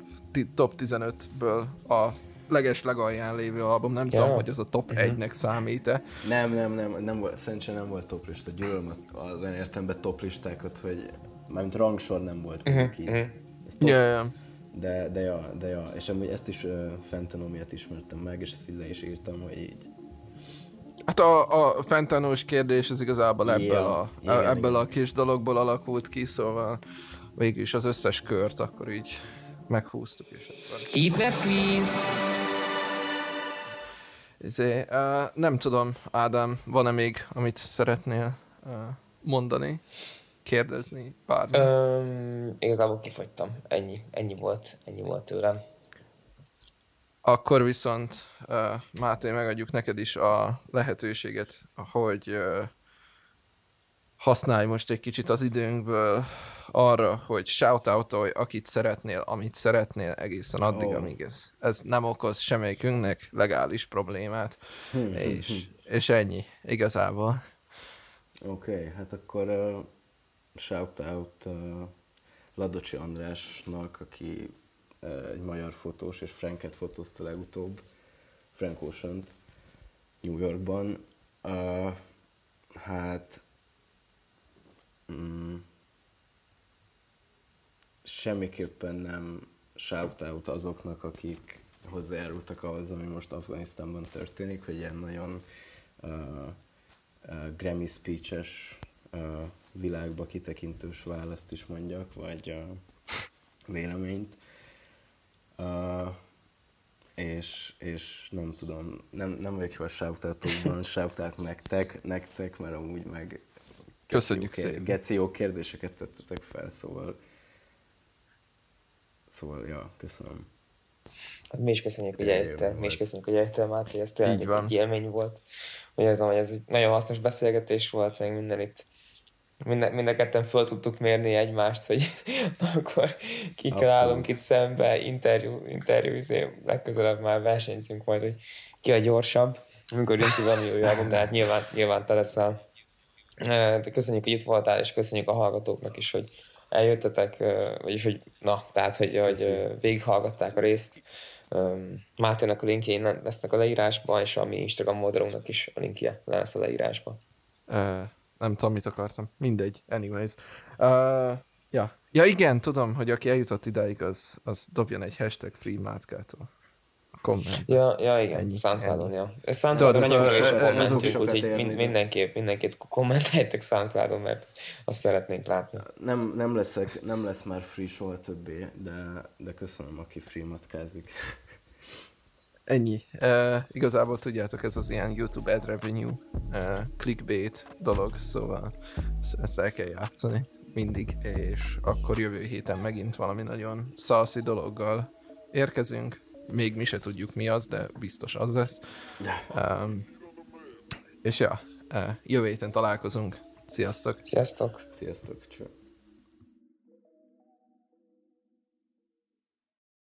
top 15-ből a leges legalján lévő album. Nem Ja. tudom, hogy ez a top. 1-nek számít-e. Nem, nem, nem, nem volt, szerintem nem volt toplista. Gyűlöm az olyan értemben toplistákat, hogy mármint rangsor nem volt. Ez top, Ja, ja. de, de, ja, de ja, és amúgy ezt is uh, Fentanyl miatt ismertem meg, és ezt ide is írtam, hogy így. Hát a, a fentanós kérdés az igazából ebből, a, igen, ebből igen. a kis dologból alakult ki, szóval végül is az összes kört akkor így meghúztuk, és akkor... Hitler, please! Izé, uh, nem tudom, Ádám, van-e még, amit szeretnél uh, mondani, kérdezni, bármi? Öm, igazából kifogytam. Ennyi. Ennyi volt. Ennyi volt tőlem. Akkor viszont uh, Máté, megadjuk neked is a lehetőséget, hogy uh, használj most egy kicsit az időnkből arra, hogy shoutoutolj, akit szeretnél, amit szeretnél egészen addig, oh. amíg ez, ez nem okoz semmelyikünknek legális problémát, és, és ennyi, igazából. Oké, okay, hát akkor uh, shout out uh, Ladocsi Andrásnak, aki uh, egy magyar fotós, és Franket fotózta legutóbb, Frank ocean New Yorkban. Uh, hát semmiképpen nem shout out azoknak, akik hozzájárultak ahhoz, ami most Afganisztánban történik, hogy ilyen nagyon uh, uh, Grammy speeches uh, világba kitekintős választ is mondjak, vagy uh, véleményt. Uh, és, és nem tudom, nem, nem vagyok jó a shoutoutokban, shoutout nektek, nektek, mert amúgy meg Köszönjük szépen. Geci jó kérdéseket tettetek fel, szóval Szóval, ja, köszönöm. Hát mi is köszönjük, hogy eljöttél. Mi is köszönjük, hogy eljöttél, Máté. Ez tényleg egy, egy élmény volt. Úgy érzem, hogy ez egy nagyon hasznos beszélgetés volt, meg minden itt. Mind, mind a ketten föl tudtuk mérni egymást, hogy na akkor kikkel állunk itt szembe, interjú, interjú, izé, legközelebb már versenyzünk majd, hogy ki a gyorsabb, amikor jön ki valami új album, de hát nyilván, nyilván te leszel. Eh, De köszönjük, hogy itt voltál, és köszönjük a hallgatóknak is, hogy eljöttetek, vagyis hogy, na, tehát, hogy, hogy végighallgatták a részt. Máténak a linkjei lesznek a leírásban, és a mi Instagram oldalunknak is a linkje lesz a leírásban. Uh, nem tudom, mit akartam. Mindegy. Anyways. Uh, ja. ja, igen, tudom, hogy aki eljutott idáig, az, az dobjon egy hashtag free mátkától. Komment. Ja, ja igen, Ennyi, Soundcloudon, ennyi. ja. Soundcloudon Tudod, nagyon ez a- kevés ez- a ez kommentünk, sokat úgyhogy mind, de- mindenképp, mindenképp kommenteljetek Soundcloudon, mert azt szeretnénk látni. Nem, nem, leszek, nem lesz már free soha többé, de, de köszönöm, aki free matkázik. Ennyi. Uh, igazából tudjátok, ez az ilyen YouTube ad revenue, uh, clickbait dolog, szóval ezt- ezt el kell játszani mindig, és akkor jövő héten megint valami nagyon szalszi dologgal érkezünk. Még mi se tudjuk mi az, de biztos az lesz. Um, és ja, uh, jövő héten találkozunk. Sziasztok! Sziasztok! Sziasztok, cső.